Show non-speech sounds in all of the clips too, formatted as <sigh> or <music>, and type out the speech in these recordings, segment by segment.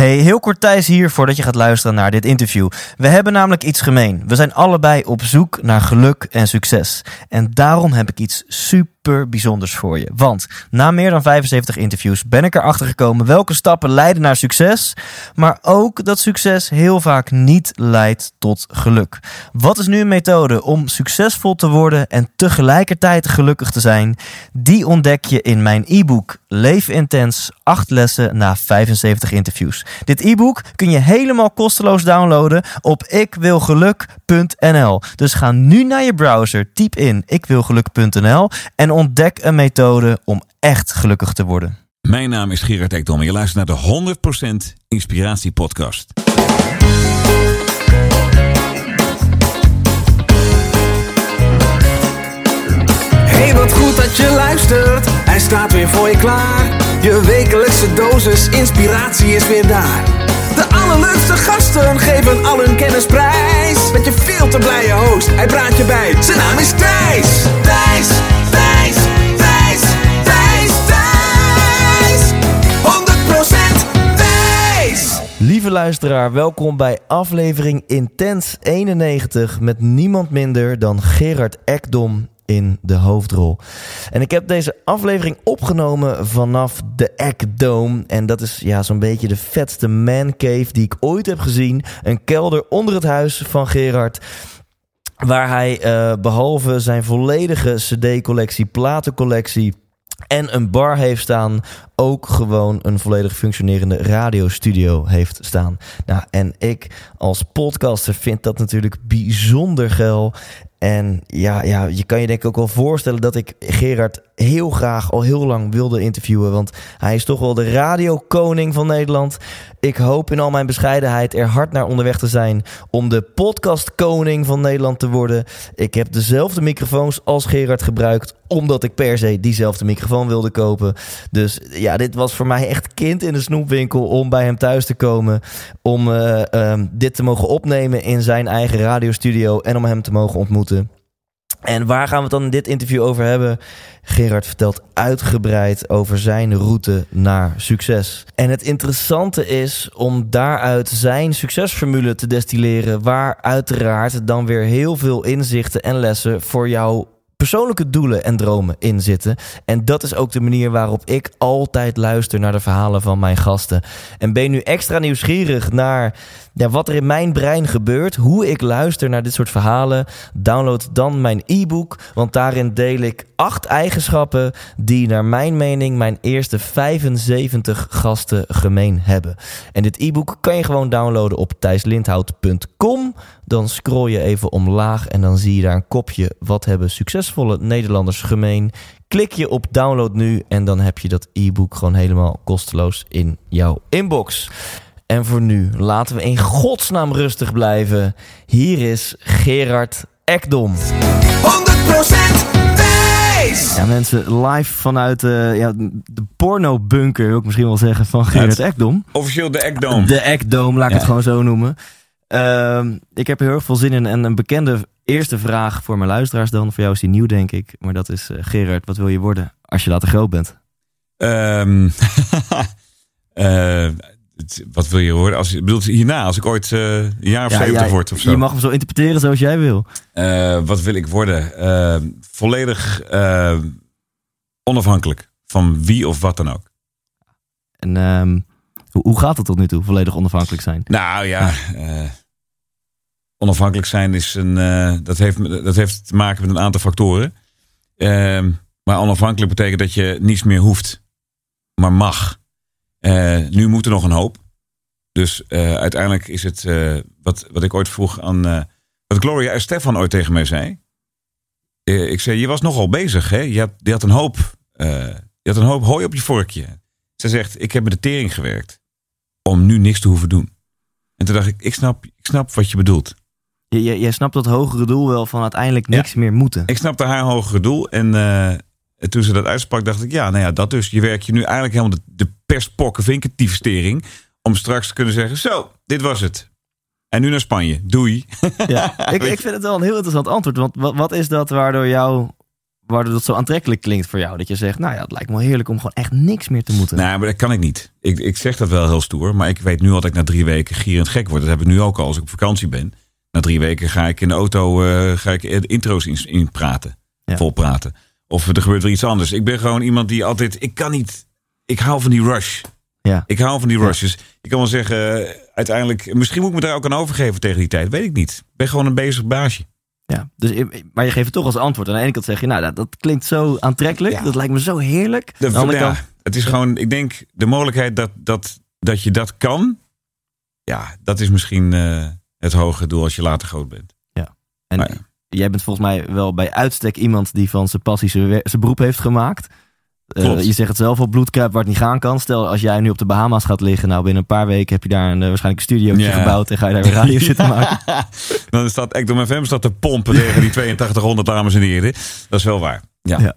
Hey, heel kort Thijs hier voordat je gaat luisteren naar dit interview. We hebben namelijk iets gemeen. We zijn allebei op zoek naar geluk en succes. En daarom heb ik iets super bijzonders voor je. Want na meer dan 75 interviews ben ik erachter gekomen welke stappen leiden naar succes. Maar ook dat succes heel vaak niet leidt tot geluk. Wat is nu een methode om succesvol te worden en tegelijkertijd gelukkig te zijn? Die ontdek je in mijn e-book Leef Intens 8 lessen na 75 interviews. Dit e-book kun je helemaal kosteloos downloaden op ikwilgeluk.nl. Dus ga nu naar je browser, typ in ikwilgeluk.nl en ontdek een methode om echt gelukkig te worden. Mijn naam is Gerard Ekdom en je luistert naar de 100% Inspiratie Podcast. Hey, wat goed dat je luistert. Hij staat weer voor je klaar. Je wekelijkse dosis inspiratie is weer daar. De allerleukste gasten geven al hun kennis prijs. Met je veel te blije host, hij praat je bij. Zijn naam is Thijs. Thijs, Thijs, Thijs, Thijs, Thijs. 100% Thijs. Lieve luisteraar, welkom bij aflevering Intens 91 met niemand minder dan Gerard Ekdom in de hoofdrol. En ik heb deze aflevering opgenomen vanaf de Ekdome. En dat is ja, zo'n beetje de vetste man cave die ik ooit heb gezien. Een kelder onder het huis van Gerard. Waar hij eh, behalve zijn volledige CD-collectie, platencollectie en een bar heeft staan, ook gewoon een volledig functionerende radiostudio heeft staan. Nou, en ik als podcaster vind dat natuurlijk bijzonder geil. En ja, ja, je kan je denk ik ook wel voorstellen dat ik Gerard heel graag al heel lang wilde interviewen. Want hij is toch wel de radiokoning van Nederland. Ik hoop in al mijn bescheidenheid er hard naar onderweg te zijn om de podcastkoning van Nederland te worden. Ik heb dezelfde microfoons als Gerard gebruikt, omdat ik per se diezelfde microfoon wilde kopen. Dus ja, dit was voor mij echt kind in de snoepwinkel om bij hem thuis te komen. Om uh, um, dit te mogen opnemen in zijn eigen radiostudio en om hem te mogen ontmoeten. En waar gaan we het dan in dit interview over hebben? Gerard vertelt uitgebreid over zijn route naar succes. En het interessante is om daaruit zijn succesformule te destilleren, waar uiteraard dan weer heel veel inzichten en lessen voor jou persoonlijke doelen en dromen in zitten. En dat is ook de manier waarop ik altijd luister naar de verhalen van mijn gasten. En ben je nu extra nieuwsgierig naar wat er in mijn brein gebeurt, hoe ik luister naar dit soort verhalen, download dan mijn e-book. Want daarin deel ik acht eigenschappen die naar mijn mening mijn eerste 75 gasten gemeen hebben. En dit e-book kan je gewoon downloaden op thijslindhout.com. Dan scroll je even omlaag en dan zie je daar een kopje wat hebben succesvolle Nederlanders gemeen. Klik je op download nu en dan heb je dat e-book gewoon helemaal kosteloos in jouw inbox. En voor nu, laten we in godsnaam rustig blijven. Hier is Gerard Ekdom. 100% Thijs. Ja, mensen, live vanuit uh, ja, de porno-bunker, wil ik misschien wel zeggen, van Gerard Ekdom. Officieel de Ekdome. De Ekdom, laat ik het gewoon zo noemen. Ehm, ik heb er heel erg veel zin in. En een bekende eerste vraag voor mijn luisteraars dan. Voor jou is die nieuw, denk ik. Maar dat is, eh, Gerard, wat wil je worden als je later groot bent? Ehm, <laughs> eh, wat wil je horen? Als, bedoelt hierna, als ik ooit eh, een jaar of Ja, 70 ja, word of zo. Je mag hem zo interpreteren zoals jij wil. Wat wil ik worden? Eh, volledig onafhankelijk van wie of wat dan ook. En ehm, hoe, gaat het tot nu toe, volledig onafhankelijk zijn? Nou ja, onafhankelijk zijn is een. eh, dat, heeft, dat heeft te maken met een aantal factoren. Ehm, maar onafhankelijk betekent dat je niets meer hoeft, maar mag. Eh, nu moet er nog een hoop. Dus eh, uiteindelijk is het wat, wat ik ooit vroeg aan. wat Gloria en Stefan ooit tegen mij zei. Ik zei: Je was nogal bezig, hè? Je had, je had een hoop. je had een hoop hooi op je vorkje. Ze zegt: Ik heb met de tering gewerkt. Om nu niks te hoeven doen. En toen dacht ik: Ik snap, ik snap wat je bedoelt. Jij snapt dat hogere doel wel van uiteindelijk Ja. niks meer moeten. Ik snapte haar hogere doel. En eh, toen ze dat uitsprak, dacht ik: Ja, nou ja, dat dus. Je werkt je nu eigenlijk helemaal de, de perspokken. Om straks te kunnen zeggen: Zo, dit was het. En nu naar Spanje. Doei. Ja, <laughs> ik, ik vind het wel een heel interessant antwoord. Want wat, wat is dat waardoor jou waardoor dat zo aantrekkelijk klinkt voor jou. Dat je zegt, nou ja, het lijkt me wel heerlijk om gewoon echt niks meer te moeten. Nou, maar dat kan ik niet. Ik, ik zeg dat wel heel stoer, maar ik weet nu al dat ik na drie weken gierend gek word. Dat heb ik nu ook al als ik op vakantie ben. Na drie weken ga ik in de auto eh, ga ik intro's in, in praten, Ja. vol praten. Of er gebeurt weer iets anders. Ik ben gewoon iemand die altijd, ik kan niet, ik hou van die rush. Ja. Ik hou van die rushes. Ik kan wel zeggen, eh, uiteindelijk, misschien moet ik me daar ook aan overgeven tegen die tijd. Weet ik niet. Ik ben gewoon een bezig baasje. Ja, dus, maar je geeft het toch als antwoord. Aan de ene kant zeg je, nou, dat, dat klinkt zo aantrekkelijk. Ja. Dat lijkt me zo heerlijk. De, ja, kant, het is gewoon, ik denk, de mogelijkheid dat, dat, dat je dat kan, ja, dat is misschien eh, het hoge doel als je later groot bent. en ja. jij bent volgens mij wel bij uitstek iemand die van zijn passie zijn, beroep heeft gemaakt. Klopt. je zegt het zelf al, bloedkruip waar het niet gaan kan. Stel, als jij nu op de Bahama's gaat liggen, nou binnen een paar weken heb je daar een, eh, waarschijnlijk een studiootje Ja. gebouwd en ga je daar weer radio zitten <laughs> maken. Dan staat Ekdom FM staat te pompen tegen die <laughs> 8200 dames en heren. Dat is wel waar. Ja. Ja.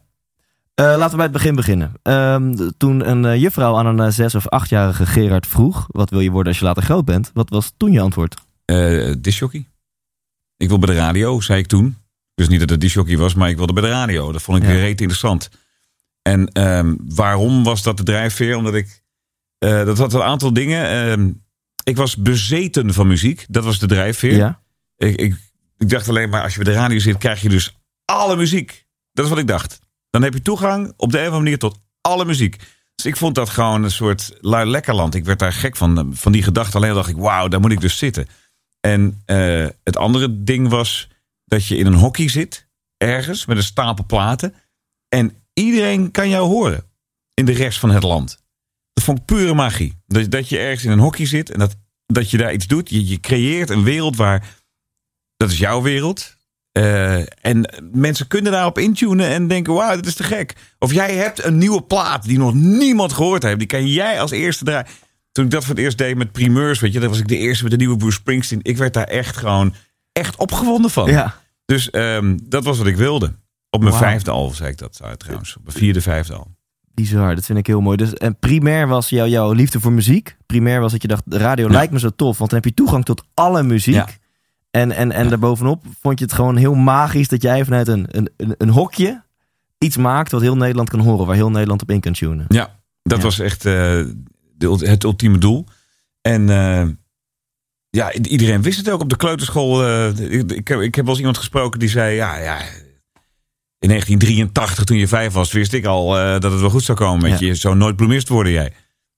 Eh, laten we bij het begin beginnen. Ehm, toen een juffrouw aan een zes- of achtjarige Gerard vroeg: wat wil je worden als je later groot bent? Wat was toen je antwoord? Discjockey. Ik wil bij de radio, zei ik toen. Dus niet dat het discjockey was, maar ik wilde bij de radio. Dat vond ik Ja. reet interessant. En ehm, waarom was dat de drijfveer? Omdat ik, eh, dat had een aantal dingen. Ehm, ik was bezeten van muziek. Dat was de drijfveer. Ja. Ik, ik, ik dacht alleen maar, als je bij de radio zit, krijg je dus alle muziek. Dat is wat ik dacht. Dan heb je toegang op de een of andere manier tot alle muziek. Dus ik vond dat gewoon een soort lui lekkerland. Ik werd daar gek van, van die gedachte. Alleen dacht ik, wauw, daar moet ik dus zitten. En eh, het andere ding was dat je in een hockey zit, ergens, met een stapel platen. En iedereen kan jou horen in de rest van het land. Dat vond ik pure magie. Dat, dat je ergens in een hockey zit en dat, dat je daar iets doet. Je, je creëert een wereld waar, dat is jouw wereld. Eh, en mensen kunnen daarop intunen en denken, wauw, dit is te gek. Of jij hebt een nieuwe plaat die nog niemand gehoord heeft. Die kan jij als eerste draaien. Toen ik dat voor het eerst deed met primeurs, weet je, dan was ik de eerste met de nieuwe Bruce Springsteen. Ik werd daar echt gewoon echt opgewonden van. Ja. Dus ehm, dat was wat ik wilde. Op mijn vijfde al, zei ik dat trouwens. Op mijn vierde, vijfde al. Bizar, dat vind ik heel mooi. Dus, en primair was jou, jouw liefde voor muziek. Primair was dat je dacht, de radio Ja. lijkt me zo tof, want dan heb je toegang tot alle muziek. Ja. En, en, en daarbovenop vond je het gewoon heel magisch dat jij vanuit een, een, een, een hokje iets maakt wat heel Nederland kan horen, waar heel Nederland op in kan tunen. Ja, dat was echt eh, de, het ultieme doel. En eh, ja, iedereen wist het ook op de kleuterschool. eh, ik, ik, heb, ik heb wel eens iemand gesproken die zei, ja, ja, in 1983 toen je vijf was, wist ik al eh, dat het wel goed zou komen met Ja. je. Zo nooit bloemist worden jij.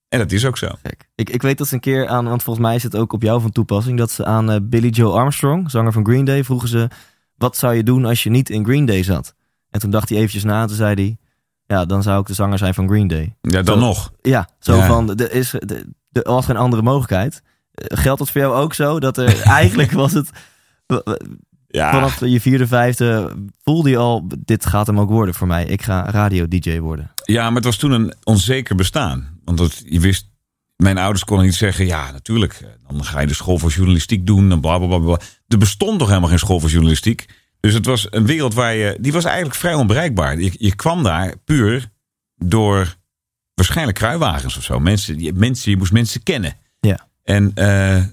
En dat is ook zo. Ik, ik weet dat ze een keer aan, want volgens mij is het ook op jou van toepassing, dat ze aan Billy Joe Armstrong, zanger van Green Day, vroegen ze: Wat zou je doen als je niet in Green Day zat? En toen dacht hij eventjes na en toen zei hij: Ja, dan zou ik de zanger zijn van Green Day. Ja, dan Zo. nog. Ja, zo Ja. van: er, is, er, er was geen andere mogelijkheid. Eh, Geldt dat voor jou ook zo? Dat er <laughs> eigenlijk was het. Ja, Vanaf je vierde, vijfde voelde je al: Dit gaat hem ook worden voor mij. Ik ga radio-DJ worden. Ja, maar het was toen een onzeker bestaan. Want dat, je wist, mijn ouders konden niet zeggen: ja, natuurlijk, eh, dan ga je de school voor journalistiek doen. En bla bla bla. bla. Er bestond toch helemaal geen school voor journalistiek. Dus het was een wereld waar je. die was eigenlijk vrij onbereikbaar. Je, je kwam daar puur door waarschijnlijk kruiwagens of zo. Mensen, je, mensen, je moest mensen kennen. Ja. En eh,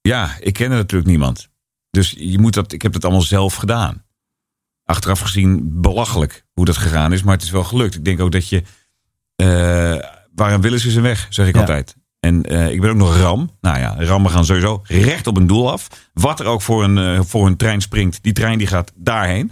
ja, ik kende natuurlijk niemand. Dus je moet dat, ik heb dat allemaal zelf gedaan. Achteraf gezien belachelijk hoe dat gegaan is, maar het is wel gelukt. Ik denk ook dat je. eh waar een wil is, is een weg, zeg ik Ja. altijd. En eh, ik ben ook nog ram. Nou ja, rammen gaan sowieso recht op een doel af. Wat er ook voor een, eh, voor een trein springt, die trein die gaat daarheen.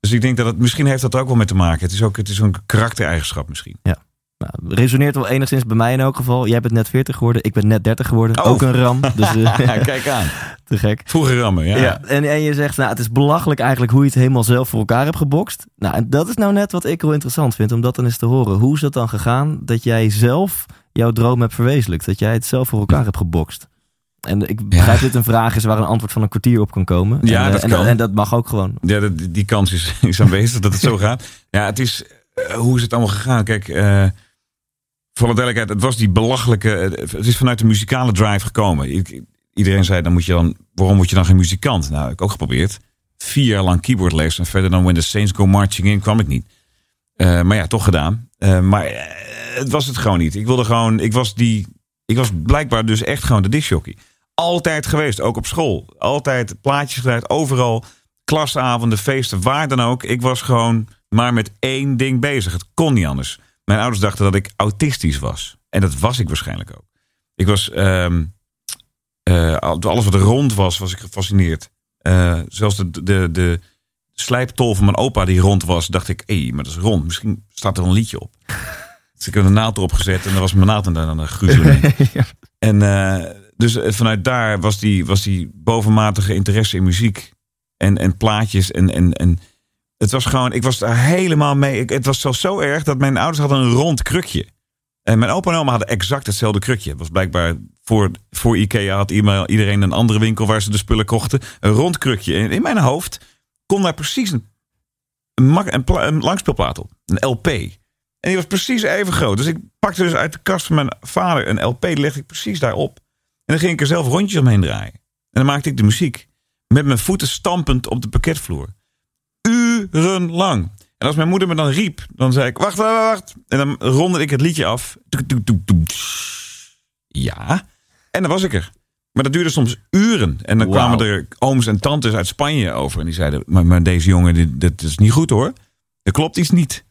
Dus ik denk dat het misschien heeft dat er ook wel mee te maken. Het is ook het is een karaktereigenschap misschien. Nou, resoneert wel enigszins bij mij in elk geval. Jij bent net 40 geworden, ik ben net 30 geworden. Oh. Ook een ram. Dus <laughs> eh, Ja, kijk aan. <laughs> te gek. Vroeger rammen, ja. Ja. En, en je zegt, nou, het is belachelijk eigenlijk hoe je het helemaal zelf voor elkaar hebt gebokst. Nou, en dat is nou net wat ik heel interessant vind, om dat dan eens te horen. Hoe is dat dan gegaan dat jij zelf jouw droom hebt verwezenlijkt? Dat jij het zelf voor elkaar hebt gebokst? En ik begrijp dit een vraag is waar een antwoord van een kwartier op kan komen. Ja, en, eh, dat en, kan. en dat mag ook gewoon. Ja, dat- die kans is, is aanwezig dat het zo gaat. Ja, het is. eh, hoe is het allemaal gegaan? Kijk, eh voor de duidelijkheid, het was die belachelijke. Het is vanuit de muzikale drive gekomen. Ik- iedereen zei, dan moet je dan, waarom word je dan geen muzikant? Nou, heb ik ook geprobeerd. Vier jaar lang keyboardles en verder dan When the Saints Go Marching In kwam ik niet. Maar ja, toch gedaan. Eh, maar eh, het was het gewoon niet. Ik wilde gewoon, ik was die, ik was blijkbaar dus echt gewoon de discjockey. Altijd geweest, ook op school. Altijd plaatjes gedraaid, overal. Klasavonden, feesten, waar dan ook. Ik was gewoon maar met één ding bezig. Het kon niet anders. Mijn ouders dachten dat ik autistisch was. En dat was ik waarschijnlijk ook. Ik was, ehm, eh, alles wat er rond was, was ik gefascineerd. Zelfs de, de, de slijptol van mijn opa die rond was, dacht ik, hé, maar dat is rond. Misschien staat er een liedje op. <laughs> Dus ik heb een naald erop gezet en dan was mijn naald <laughs> en dan een gruzeling. En uh, dus vanuit daar was die, was die bovenmatige interesse in muziek en, en plaatjes en, en, en het was gewoon, ik was daar helemaal mee. Ik, het was zelfs zo erg dat mijn ouders hadden een rond krukje. En mijn opa en oma hadden exact hetzelfde krukje. Het was blijkbaar voor, voor Ikea had iedereen een andere winkel waar ze de spullen kochten. Een rond krukje. En in mijn hoofd kon daar precies een, een, een, langspeelplaat op. Een LP. En die was precies even groot. Dus ik pakte dus uit de kast van mijn vader een LP. Legde ik precies daarop. En dan ging ik er zelf rondjes omheen draaien. En dan maakte ik de muziek. Met mijn voeten stampend op de pakketvloer urenlang. En als mijn moeder me dan riep, dan zei ik: Wacht, wacht, wacht. En dan ronde ik het liedje af. Ja. En dan was ik er. Maar dat duurde soms uren. En dan kwamen er ooms en tantes uit Spanje over. En die zeiden: Maar, maar deze jongen, dit, dit is niet goed hoor. Er klopt iets niet.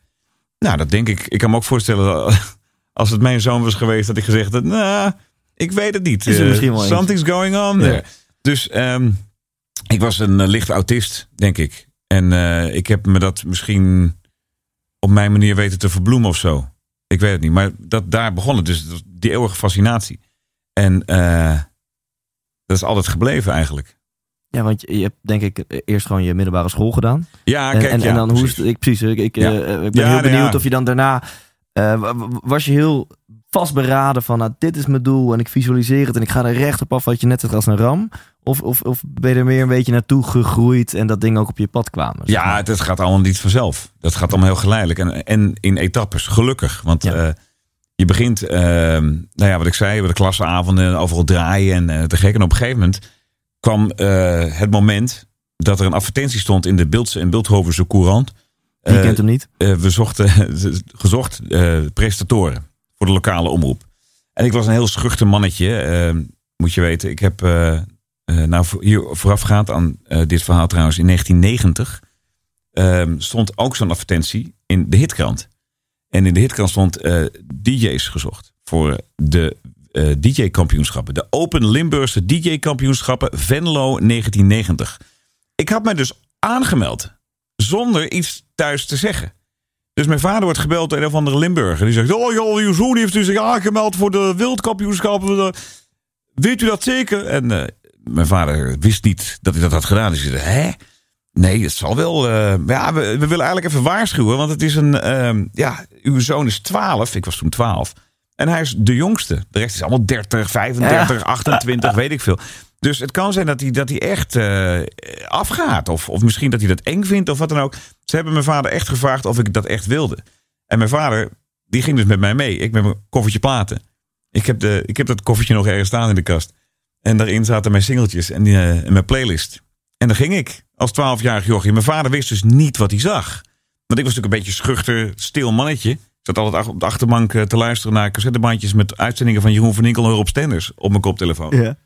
Nou, dat denk ik. Ik kan me ook voorstellen. <laughs> Als het mijn zoon was geweest, dat ik gezegd had: Nou, ik weet het niet. Uh, something's going on. Dus um, ik was een uh, licht autist, denk ik. En uh, ik heb me dat misschien op mijn manier weten te verbloemen of zo. Ik weet het niet. Maar dat, daar begon het. Dus die eeuwige fascinatie. En dat is altijd gebleven eigenlijk. Ja, want je, hebt denk ik eerst gewoon je middelbare school gedaan. Ja, kijk, en, ja, en dan hoe is ik precies. Ik, ik, ja. uh, ik ben heel benieuwd of je dan daarna uh, was je heel vastberaden van nou, dit is mijn doel en ik visualiseer het en ik ga er recht op af wat je net zegt als een ram? Of, of, of ben je er meer een beetje naartoe gegroeid en dat ding ook op je pad kwamen? Ja, het, het, gaat allemaal niet vanzelf. Dat gaat allemaal heel geleidelijk en, en in etappes, gelukkig. Want ja. uh, je begint, uh, nou ja, wat ik zei, de klassenavonden, overal draaien en uh, te gek. En op een gegeven moment kwam het moment dat er een advertentie stond in de Beeldse en Beeldhovense Courant. Je kent hem niet? we zochten <laughs> gezocht presentatoren voor de lokale omroep. En ik was een heel schuchter mannetje, uh, moet je weten. Ik heb, uh, uh, nou hier voorafgaand aan dit verhaal trouwens, in 1990 ehm, stond ook zo'n advertentie in de hitkrant. En in de hitkrant stond DJ's gezocht voor de DJ-kampioenschappen. De Open Limburgse DJ-kampioenschappen Venlo 1990. Ik had mij dus aangemeld zonder iets thuis te zeggen. Dus mijn vader wordt gebeld door een of andere Limburger. Die zegt: Oh, joh, uw zoon heeft zich aangemeld voor de wereldkampioenschappen. Weet u dat zeker? En uh, mijn vader wist niet dat hij dat had gedaan. Dus hij Hè? Nee, het zal wel. Uh, ja, we, we, willen eigenlijk even waarschuwen. Want het is een. Uh, ja, uw zoon is 12. Ik was toen 12. En hij is de jongste. De rest is allemaal 30, 35, ja. 28, weet ik veel. Dus het kan zijn dat hij, dat hij echt uh, afgaat. Of, of misschien dat hij dat eng vindt of wat dan ook. Ze hebben mijn vader echt gevraagd of ik dat echt wilde. En mijn vader, die ging dus met mij mee. Ik met mijn koffertje platen. Ik heb, de, ik heb dat koffertje nog ergens staan in de kast. En daarin zaten mijn singeltjes en, uh, en mijn playlist. En dan ging ik als twaalfjarig jochie. Mijn vader wist dus niet wat hij zag. Want ik was natuurlijk een beetje schuchter, stil mannetje. Ik zat altijd op de achterbank te luisteren naar cassettebandjes... met uitzendingen van Jeroen van Inkel en Rob Stenders op mijn koptelefoon. Ja.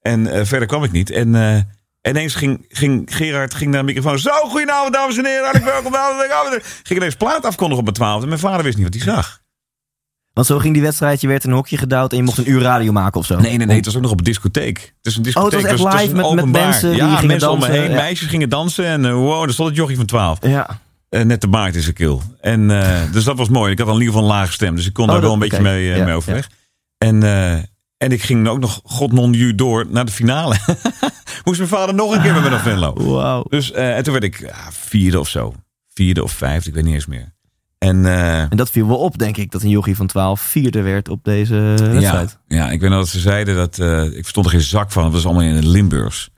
En uh, verder kwam ik niet. En uh, ineens ging, ging Gerard ging naar de microfoon. Zo, goedenavond dames en heren. Hartelijk welkom. <laughs> Ging ineens plaat afkondigen op mijn twaalfde. En mijn vader wist niet wat hij zag. Want zo ging die wedstrijd, je werd in een hokje gedouwd en je mocht een uur radio maken of zo. Nee, nee, nee, het was ook nog op een discotheek. Het is een discotheek. Oh, het was echt live met, met, mensen die ja, gingen mensen dansen. om me heen, ja. meisjes gingen dansen en uh, wow, er stond het jochie van 12. Ja. Uh, net de baard in zijn keel. En uh, dus dat was mooi. Ik had dan in ieder geval een lage stem, dus ik kon Oh, daar wel een beetje mee, Ja, mee overweg. En, en ik ging ook nog god non ju door naar de finale. <laughs> Moest mijn vader nog een keer met me naar Venlo. Wauw. Dus en toen werd ik vierde of zo. Vierde of vijfde, ik weet niet eens meer. En uh, En dat viel wel op, denk ik, dat een jochie van 12 vierde werd op deze wedstrijd. ja, ja, ik weet nog dat ze zeiden dat uh, ik verstond er geen zak van. Het was allemaal in het Limburgs.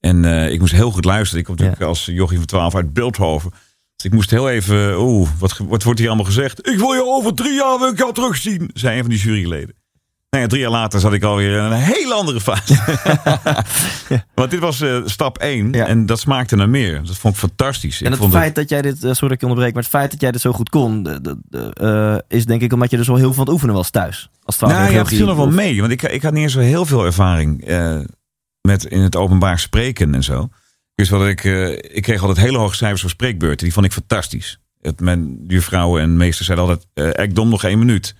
En uh, ik moest heel goed luisteren. Ik kom natuurlijk Ja. als jochie van 12 uit Beeldhoven. Dus ik moest heel even, oeh, wat, wordt hier allemaal gezegd? Ik wil je over drie jaar jou terugzien, zei een van die juryleden. Nou ja, drie jaar later zat ik alweer in een hele andere fase. <laughs> Want dit was uh, stap 1 Ja. en dat smaakte naar meer. Dat vond ik fantastisch. En ik het vond feit dat jij dit, eh, sorry dat ik onderbreek, maar het feit dat jij dit zo goed kon, de- de- de, eh, is denk ik omdat je dus wel heel veel van het oefenen was thuis. Als 12 Nou ja, het viel nog wel mee. Want ik, ik had niet eens zo heel veel ervaring eh, met in het openbaar spreken en zo. Ik wel dat ik, eh, ik kreeg altijd hele hoge cijfers voor spreekbeurten. Die vond ik fantastisch. Het, mijn juffrouwen en meesters zeiden altijd, eh Ekdom nog één minuut.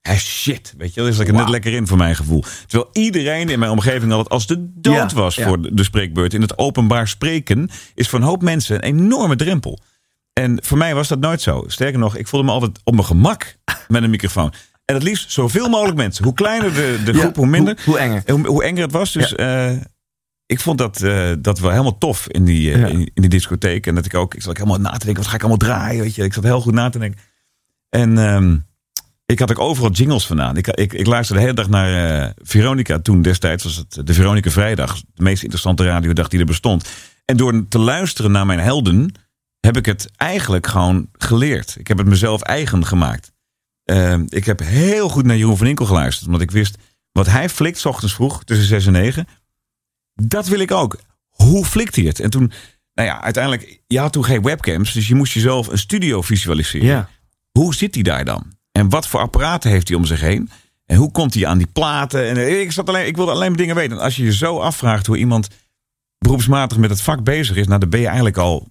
Hé, shit, weet je, dat is er net lekker in voor mijn gevoel. Terwijl iedereen in mijn omgeving altijd als de dood Ja, was ja. voor de, spreekbeurt. In het openbaar spreken is voor een hoop mensen een enorme drempel. En voor mij was dat nooit zo. Sterker nog, ik voelde me altijd op mijn gemak met een microfoon. En het liefst zoveel mogelijk mensen. Hoe kleiner de, de Ja, groep, hoe minder. Hoe, hoe enger. Hoe, hoe enger het was. Dus eh, ik vond dat, eh, dat wel helemaal tof in die, eh, in, in die discotheek. En dat ik ook, ik zat ook helemaal na te denken, wat ga ik allemaal draaien? Weet je? Ik zat heel goed na te denken. En ehm, ik had ook overal jingles vandaan. Ik, ik, ik luisterde de hele dag naar eh, Veronica. Toen destijds was het de Veronica Vrijdag. De meest interessante radiodag die er bestond. En door te luisteren naar mijn helden, heb ik het eigenlijk gewoon geleerd. Ik heb het mezelf eigen gemaakt. Ehm, ik heb heel goed naar Jeroen van Inkel geluisterd. Omdat ik wist, wat hij flikt, 's ochtends vroeg, tussen 6 en 9. Dat wil ik ook. Hoe flikt hij het? En toen, nou ja, uiteindelijk, je had toen geen webcams. Dus je moest jezelf een studio visualiseren. Ja. Hoe zit hij daar dan? En wat voor apparaten heeft hij om zich heen? En hoe komt hij aan die platen? En eh, ik, zat alleen, ik wilde alleen maar dingen weten. En als je je zo afvraagt hoe iemand beroepsmatig met het vak bezig is, nou, dan ben je eigenlijk al,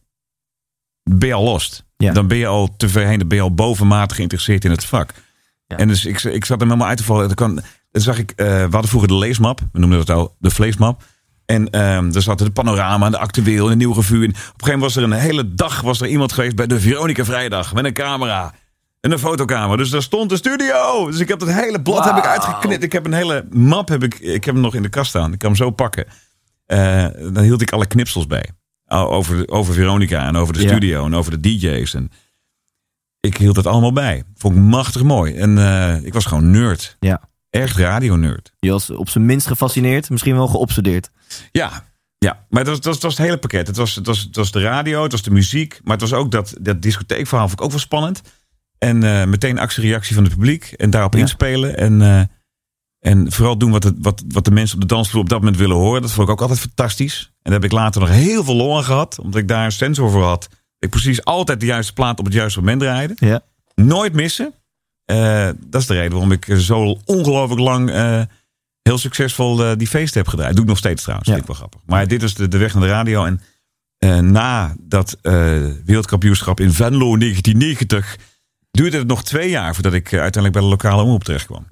ben je al lost. Ja. Dan ben je al te ver heen, dan ben je al bovenmatig geïnteresseerd in het vak. Ja. En dus ik, ik zat hem helemaal uit te vallen. Dan, kan, dan zag ik, eh, we hadden vroeger de leesmap, we noemden dat al de vleesmap. En ehm er zat de panorama, en de actueel, en de revue. En op een gegeven moment was er een hele dag was er iemand geweest bij de Veronica Vrijdag met een camera. En een fotokamer. Dus daar stond de studio. Dus ik heb dat hele blad heb ik uitgeknipt. Ik heb een hele map heb ik, ik heb hem nog in de kast staan. Ik kan hem zo pakken. Eh, dan hield ik alle knipsels bij. Over, over Veronica en over de Ja. studio en over de DJ's. En ik hield het allemaal bij. Vond ik machtig mooi. En eh, ik was gewoon nerd. Ja. Echt radio-nerd. Je was op zijn minst gefascineerd, misschien wel geobsedeerd. Ja, ja. maar dat was, dat, was, dat was het hele pakket. Het was, het, was, het was de radio, het was de muziek. Maar het was ook dat, dat discotheekverhaal vond ik ook wel spannend. En eh, meteen actie-reactie van het publiek. En daarop Ja. inspelen. En, eh, en vooral doen wat, het, wat, wat de mensen op de dansvloer op dat moment willen horen. Dat vond ik ook altijd fantastisch. En daar heb ik later nog heel veel lol aan gehad. Omdat ik daar een sensor voor had. Ik precies altijd de juiste plaat op het juiste moment draaide. Ja. Nooit missen. Eh, dat is de reden waarom ik zo ongelooflijk lang heel succesvol die feesten heb gedraaid. Doe ik nog steeds trouwens. Ja. Vind ik wel grappig. Maar dit is de, de weg naar de radio. En na dat wereldkampioenschap in Venlo 1990 duurde het nog twee jaar voordat ik eh, uiteindelijk bij de lokale omroep terecht kwam.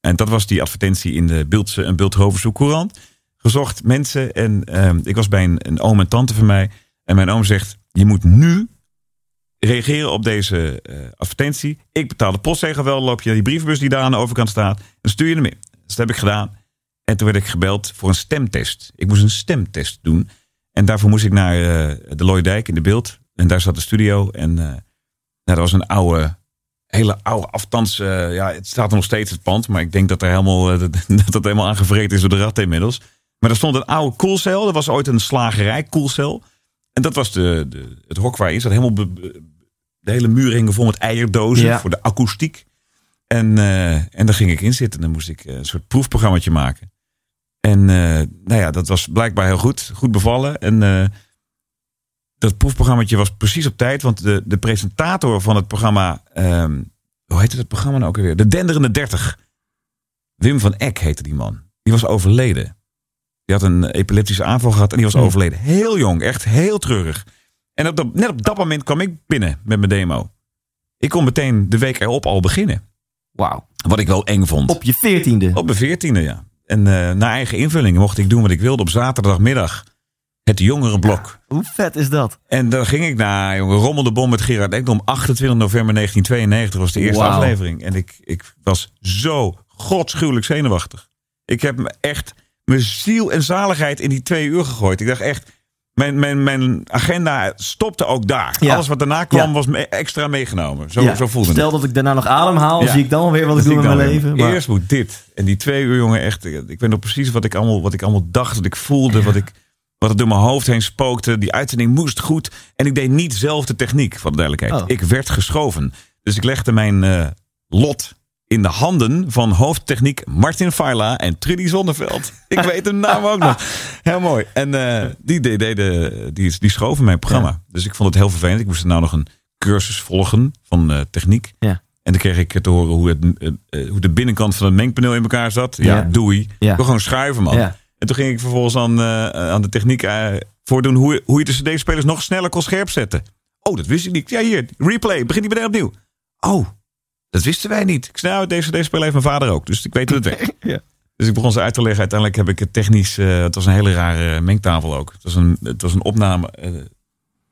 En dat was die advertentie in de Beeldse en Beeldhovense Courant. Gezocht mensen. En ehm, ik was bij een, een oom en tante van mij. En mijn oom zegt, je moet nu reageren op deze eh, advertentie. Ik betaal de postzegel wel, loop je naar die brievenbus die daar aan de overkant staat. En stuur je hem in. Dus dat heb ik gedaan. En toen werd ik gebeld voor een stemtest. Ik moest een stemtest doen. En daarvoor moest ik naar eh, de Looidijk in de beeld. En daar zat de studio. En nou, dat was een oude, hele oude aftans. eh, ja, het staat nog steeds het pand. Maar ik denk dat er helemaal, eh, <laughs> dat, dat het helemaal aangevreten is door de ratten inmiddels. Maar er stond een oude koelcel. Er was ooit een slagerij koelcel. En dat was de, de, het hok waar je zat. Helemaal be- de hele muur hingen vol met eierdozen Ja. voor de akoestiek. En, eh, en daar ging ik in zitten. Dan moest ik een soort proefprogrammaatje maken. En nou ja, dat was blijkbaar heel goed. Goed bevallen. En dat proefprogrammaatje was precies op tijd. Want de, de presentator van het programma... ehm, hoe heette het programma nou ook alweer? De Denderende 30. Wim van Eck heette die man. Die was overleden. Die had een epileptische aanval gehad en die was overleden. Heel jong, echt heel treurig. En op dat, net op dat moment kwam ik binnen met mijn demo. Ik kon meteen de week erop al beginnen. Wauw. Wat ik wel eng vond. Op je veertiende. Op mijn veertiende, ja. En eh naar eigen invulling mocht ik doen wat ik wilde op zaterdagmiddag. Het jongerenblok. Hoe vet is dat? En daar ging ik naar, jongen, Rommel de Bom met Gerard Ekdom. 28 november 1992 was de eerste aflevering. En ik, ik was zo godschuwelijk zenuwachtig. Ik heb me echt mijn ziel en zaligheid in die twee uur gegooid. Ik dacht echt, mijn, mijn, mijn agenda stopte ook daar. Ja. Alles wat daarna kwam Ja. was me extra meegenomen. Zo, Ja, zo voelde het. Stel dat ik daarna nog adem haal, Ja. zie ik dan alweer wat ik doe ik mijn leven. Maar, Eerst moet dit. En die twee uur, jongen, echt. Ik weet nog precies wat ik allemaal, wat ik allemaal dacht, wat ik voelde, wat, ik, wat er door mijn hoofd heen spookte. Die uitzending moest goed. En ik deed niet zelf de techniek, voor de duidelijkheid. Oh. Ik werd geschoven. Dus ik legde mijn eh, lot in de handen van hoofdtechniek Martin Faila en Trudy Zonneveld. Ik weet hun naam ook nog. <laughs> Heel mooi. En eh, die, die, deden, die, die schoven mijn programma. Dus ik vond het heel vervelend. Ik moest er nou nog een cursus volgen van eh, techniek. Ja. En dan kreeg ik te horen hoe, het, eh, eh, hoe de binnenkant van het mengpaneel in elkaar zat. Ja, Ja. doei. Ja. Ik wil gewoon schuiven, man. Ja. En toen ging ik vervolgens aan, eh, aan de techniek eh, voordoen hoe, hoe je de CD-spelers nog sneller kon scherp zetten. Oh, dat wist ik niet. Ja, hier, replay. Begin die meteen opnieuw. Oh, dat wisten wij niet. Ik zei, nou, deze, deze spel heeft mijn vader ook. Dus ik weet hoe het werkt. <laughs> Ja. Dus ik begon ze uit te leggen. Uiteindelijk heb ik het technisch... eh, het was een hele rare mengtafel ook. Het was een, het was een opname... eh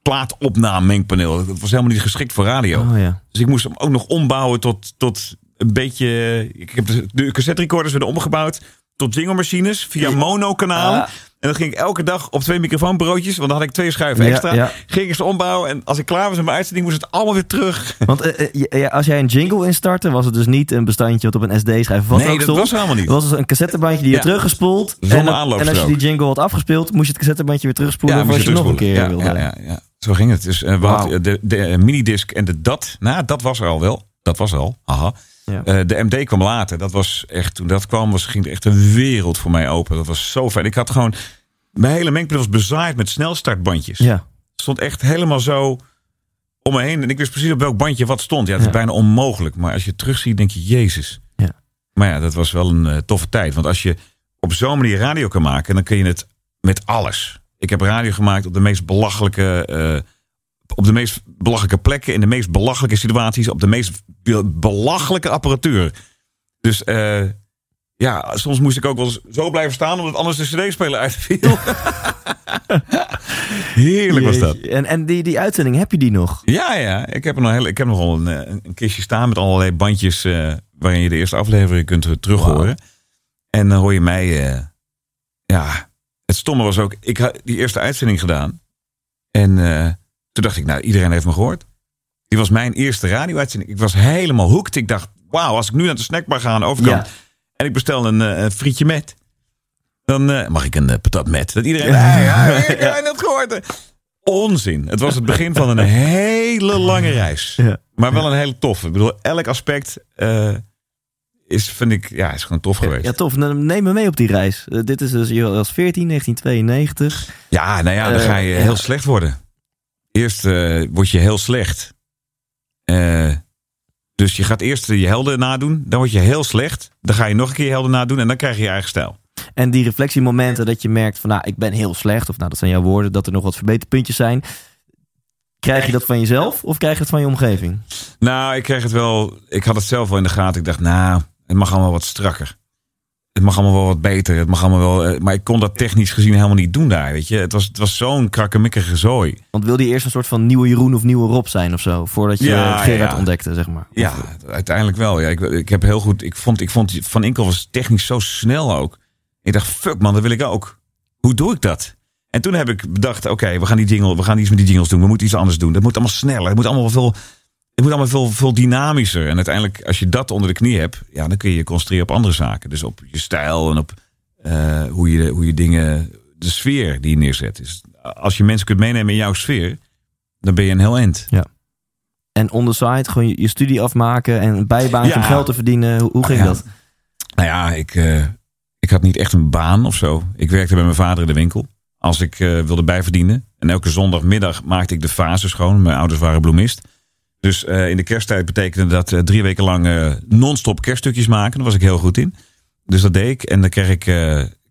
plaatopname mengpaneel. Het was helemaal niet geschikt voor radio. Oh ja. Dus ik moest hem ook nog ombouwen tot, tot een beetje... Ik heb de, de cassette recorders werden omgebouwd tot jingle-machines via monokanalen. Ah. En dan ging ik elke dag op twee microfoonbroodjes, want dan had ik twee schuiven Ja, extra. ja. Ging ik ze ombouwen en als ik klaar was met mijn uitzending moest het allemaal weer terug. Want eh, eh, ja, als jij een jingle instartte, was het dus niet een bestandje wat op een SD-schijf wat Nee, ook dat stond. was helemaal niet. Het was dus een cassettebandje die je Ja. teruggespoeld. Zonder en, en als je die jingle had afgespeeld, moest je het cassettebandje weer terugspoelen. of moest als je nog een keer wilde. ja, ja, ja, ja. Zo ging het. Dus eh, we Wauw. hadden de, de eh, minidisc en de DAT. Nou, dat was er al wel. Dat was er al. Haha. Ja. Eh, de MD kwam later. Dat was echt, toen dat kwam, was, ging er echt een wereld voor mij open. Dat was zo fijn. Ik had gewoon, mijn hele mengpaneel was bezaaid met snelstartbandjes. Ja. Het stond echt helemaal zo om me heen. En ik wist precies op welk bandje wat stond. Ja, het is bijna onmogelijk. Maar als je het terugziet, denk je, jezus. Ja. Maar ja, dat was wel een eh, toffe tijd. Want als je op zo'n manier radio kan maken, dan kun je het met alles. Ik heb radio gemaakt op de meest belachelijke, eh, op de meest belachelijke plekken, in de meest belachelijke situaties, op de meest be- belachelijke apparatuur. Dus eh, ja, soms moest ik ook wel eens zo blijven staan, omdat anders de CD-speler uitviel. <laughs> Heerlijk was dat. En, en die, die uitzending, heb je die nog? Ja, ja. Ik heb, nog heel, ik heb nogal een, eh, een kistje staan met allerlei bandjes eh, waarin je de eerste aflevering kunt eh, terug Wauw. horen. En dan hoor je mij. eh, ja, het stomme was ook. Ik had die eerste uitzending gedaan. En eh, toen dacht ik, nou, iedereen heeft me gehoord. Die was mijn eerste radio-uitzending. Ik was helemaal hooked. Ik dacht, wauw, als ik nu naar de snackbar ga aan de overkant. Ja. En ik bestel een, eh, frietje met. Dan eh, mag ik een eh, patat met. Dat iedereen, ja, ja, <laughs> ik heb het gehoord. Onzin. Het was het begin van een hele lange reis. Ja. Maar wel een hele toffe. Ik bedoel, elk aspect is, vind ik, ja, is gewoon tof geweest. Ja, tof. Nou, Neem me mee op die reis. Dit is dus je was 14, 1992. Ja, nou ja, dan ga je ja. heel slecht worden. Eerst eh, word je heel slecht. Eh, dus je gaat eerst je helden nadoen. Dan word je heel slecht. Dan ga je nog een keer je helden nadoen. En dan krijg je je eigen stijl. En die reflectiemomenten dat je merkt van, nou, ik ben heel slecht. Of nou, dat zijn jouw woorden, dat er nog wat verbeterpuntjes zijn. Krijg je dat van jezelf of krijg je het van je omgeving? Nou, ik kreeg het wel. Ik had het zelf wel in de gaten. Ik dacht, nou, het mag allemaal wat strakker. Het mag allemaal wel wat beter. Het mag allemaal wel. eh, Maar ik kon dat technisch gezien helemaal niet doen daar. Weet je, het was, het was zo'n krakkemikkige zooi. Want wilde je eerst een soort van nieuwe Jeroen of nieuwe Rob zijn of zo? Voordat je Ja, Gerard ja. ontdekte, zeg maar. Ja, uiteindelijk wel. Ja, ik, ik heb heel goed. Ik vond, ik vond Van Inkel was technisch zo snel ook. Ik dacht, fuck man, dat wil ik ook. Hoe doe ik dat? En toen heb ik bedacht, oké, we gaan die jingle, we gaan iets met die jingles doen. We moeten iets anders doen. Dat moet allemaal sneller. Het moet allemaal veel, het moet allemaal veel, veel dynamischer. En uiteindelijk, als je dat onder de knie hebt, ja, dan kun je je concentreren op andere zaken. Dus op je stijl en op eh, hoe, je, hoe je dingen, de sfeer die je neerzet. Dus als je mensen kunt meenemen in jouw sfeer, dan ben je een heel eind. En on the side gewoon je, je studie afmaken en een bijbaantje Ja. om geld te verdienen. Hoe, hoe ging Ja. dat? Nou ja, ik, eh, ik had niet echt een baan of zo. Ik werkte bij mijn vader in de winkel. Als ik eh, wilde bijverdienen. En elke zondagmiddag maakte ik de fase schoon. Mijn ouders waren bloemist. Dus eh, in de kersttijd betekende dat eh, drie weken lang eh, non-stop kerststukjes maken. Daar was ik heel goed in. Dus dat deed ik. En daar kreeg ik,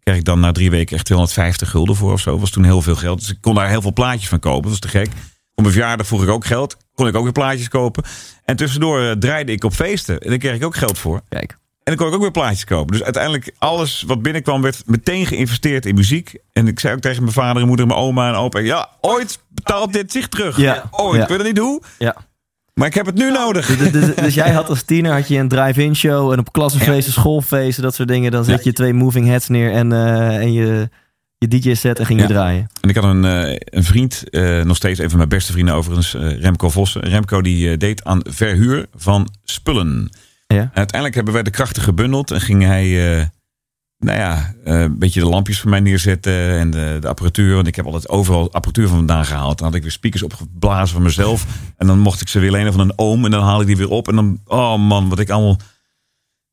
kreeg ik dan na drie weken echt 250 gulden voor of zo. Dat was toen heel veel geld. Dus ik kon daar heel veel plaatjes van kopen. Dat was te gek. Op mijn verjaardag vroeg ik ook geld. Kon ik ook weer plaatjes kopen. En tussendoor draaide ik op feesten. En daar kreeg ik ook geld voor. Kijk. En dan kon ik ook weer plaatjes kopen. Dus uiteindelijk alles wat binnenkwam werd meteen geïnvesteerd in muziek. En ik zei ook tegen mijn vader en moeder, mijn oma en opa. Ja, ooit betaalt dit zich terug. Ja. Ooit. Ja. Ik weet het niet hoe. Ja. Maar ik heb het nu nodig. Dus, dus, dus jij had als tiener had je een drive-in show en op klassenfeesten, schoolfeesten, dat soort dingen. Dan zet je twee moving heads neer en, eh, en je, je DJ-set en ging je draaien. En ik had een, eh, een vriend, eh, nog steeds een van mijn beste vrienden overigens, Remco Vossen. Remco die deed aan verhuur van spullen. Ja. En uiteindelijk hebben wij de krachten gebundeld en ging hij, nou ja, eh, een beetje de lampjes voor mij neerzetten en de, de apparatuur. Want ik heb altijd overal apparatuur van vandaan gehaald. Dan had ik weer speakers opgeblazen van mezelf. En dan mocht ik ze weer lenen van een oom en dan haal ik die weer op. En dan, oh man, wat ik allemaal...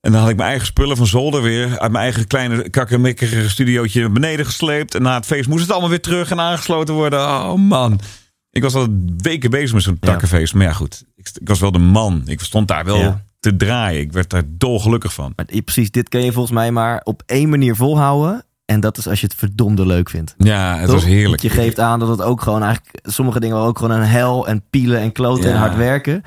En dan had ik mijn eigen spullen van zolder weer uit mijn eigen kleine kakkemikkige studiootje beneden gesleept. En na het feest moest het allemaal weer terug en aangesloten worden. Oh man. Ik was al weken bezig met zo'n Ja. takkenfeest. Maar ja, goed. Ik, ik was wel de man. Ik stond daar wel Ja. Te draaien. Ik werd daar dolgelukkig van. Maar precies, dit kun je volgens mij maar op één manier volhouden. En dat is als je het verdomde leuk vindt. Ja, het Toch? was heerlijk. Want je geeft aan dat het ook gewoon eigenlijk... Sommige dingen waren ook gewoon een hel en pielen en kloten en hard werken.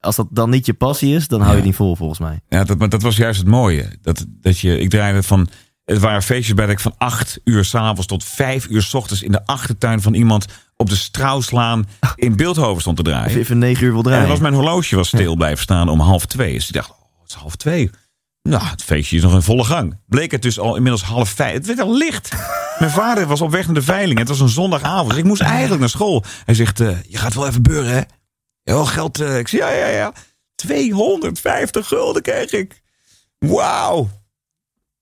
Als dat dan niet je passie is, dan hou je het niet vol volgens mij. Ja, dat, maar dat was juist het mooie. Dat, dat je, ik draaide van. Het waren feestjes bij dat ik van 8 uur s'avonds tot 5 uur s ochtends in de achtertuin van iemand op de Strauslaan in Beeldhoven stond te Als draaien. even negen uur wil En draaien. dan was mijn horloge was stil blijven staan om half twee. Dus ik dacht, oh, het is half twee. Nou, het feestje is nog in volle gang. Bleek het dus al inmiddels half vijf. Het werd al licht. <laughs> Mijn vader was op weg naar de veiling. Het was een zondagavond. Dus ik moest eigenlijk naar school. Hij zegt, eh, je gaat wel even beuren, hè? Wel geld. eh. Ik zeg, ja, ja, ja. 250 gulden kreeg ik. Wauw.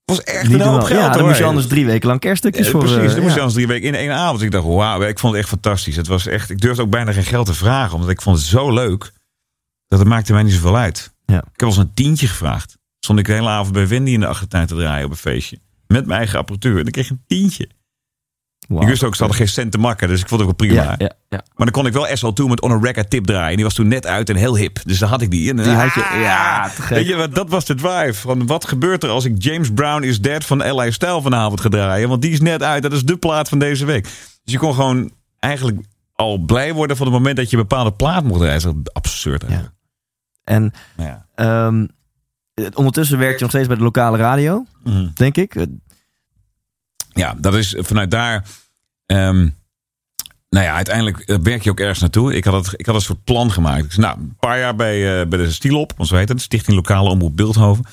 Was echt Niet een hoop geld. Ja, dan hoor. moest je anders drie weken lang kerststukjes Ja, voor... precies, eh, dan moest je anders drie weken in één avond. Ik dacht, wauw, ik vond het echt fantastisch. Het was echt, ik durfde ook bijna geen geld te vragen, omdat ik vond het zo leuk. Dat het maakte mij niet zoveel uit. Ja. Ik heb wel eens een tientje gevraagd. Stond ik de hele avond bij Wendy in de achtertuin te draaien op een feestje. Met mijn eigen apparatuur. En dan kreeg ik een tientje. Wauw. Ik wist ook, ze hadden geen cent te makken. Dus ik vond het ook wel prima. Ja, ja, ja. Maar dan kon ik wel SL2 met On a Record tip draaien. Die was toen net uit en heel hip. Dus dan had ik die. En, Die had je- Ah! ja. Weet je, wat, dat was de drive. Van wat gebeurt er als ik James Brown is Dead van L.A. Style vanavond ga draaien? Want die is net uit. Dat is de plaat van deze week. Dus je kon gewoon eigenlijk al blij worden van het moment dat je een bepaalde plaat mocht draaien. Dat is absurd. Ja. En ja. ehm, eh, ondertussen werk je nog steeds bij de lokale radio, Mhm. denk ik. Ja, dat is vanuit daar. ehm, nou ja, uiteindelijk eh, werk je ook ergens naartoe. Ik had, het, ik had een soort plan gemaakt. Ik zei, nou, een paar jaar bij, eh, bij de Stielop, want zo heet Stichting Lokale Omroep Beeldhoven.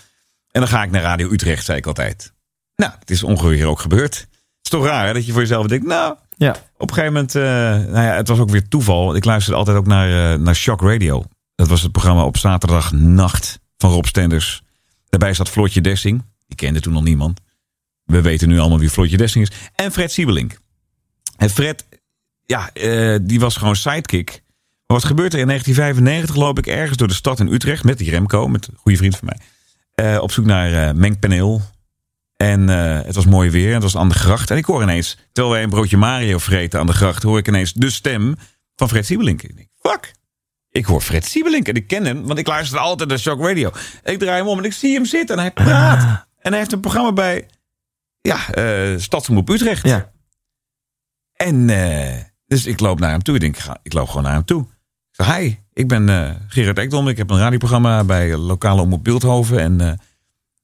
En dan ga ik naar Radio Utrecht, zei ik altijd. Nou, het is ongeveer ook gebeurd. Het is toch raar hè, dat je voor jezelf denkt, nou, Ja. op een gegeven moment, eh, nou ja, het was ook weer toeval. Ik luisterde altijd ook naar, naar Shock Radio. Dat was het programma op zaterdagnacht van Rob Stenders. Daarbij zat Floortje Dessing. Die kende toen nog niemand. We weten nu allemaal wie Floortje Dessing is. En Fred Siebelink. En Fred, ja, eh, die was gewoon sidekick. Maar wat gebeurt er? In 1995 loop ik ergens door de stad in Utrecht met die Remco, met een goede vriend van mij. eh, op zoek naar eh mengpaneel. En het was mooi weer. Het was aan de gracht. En ik hoor ineens, terwijl wij een broodje Mario vreten aan de gracht, hoor ik ineens de stem van Fred Siebelink. Ik denk, fuck. Ik hoor Fred Siebelink en ik ken hem, want ik luisterde altijd naar Shock Radio. En ik draai hem om en ik zie hem zitten en hij praat. En hij heeft een programma bij, ja, eh Stadsomroep Utrecht. Ja. En eh, dus ik loop naar hem toe. Ik denk, ik ga- ik loop gewoon naar hem toe. Ik zeg, hi, ik ben eh, Gerard Ekdom. Ik heb een radioprogramma bij lokale omroep Beeldhoven. En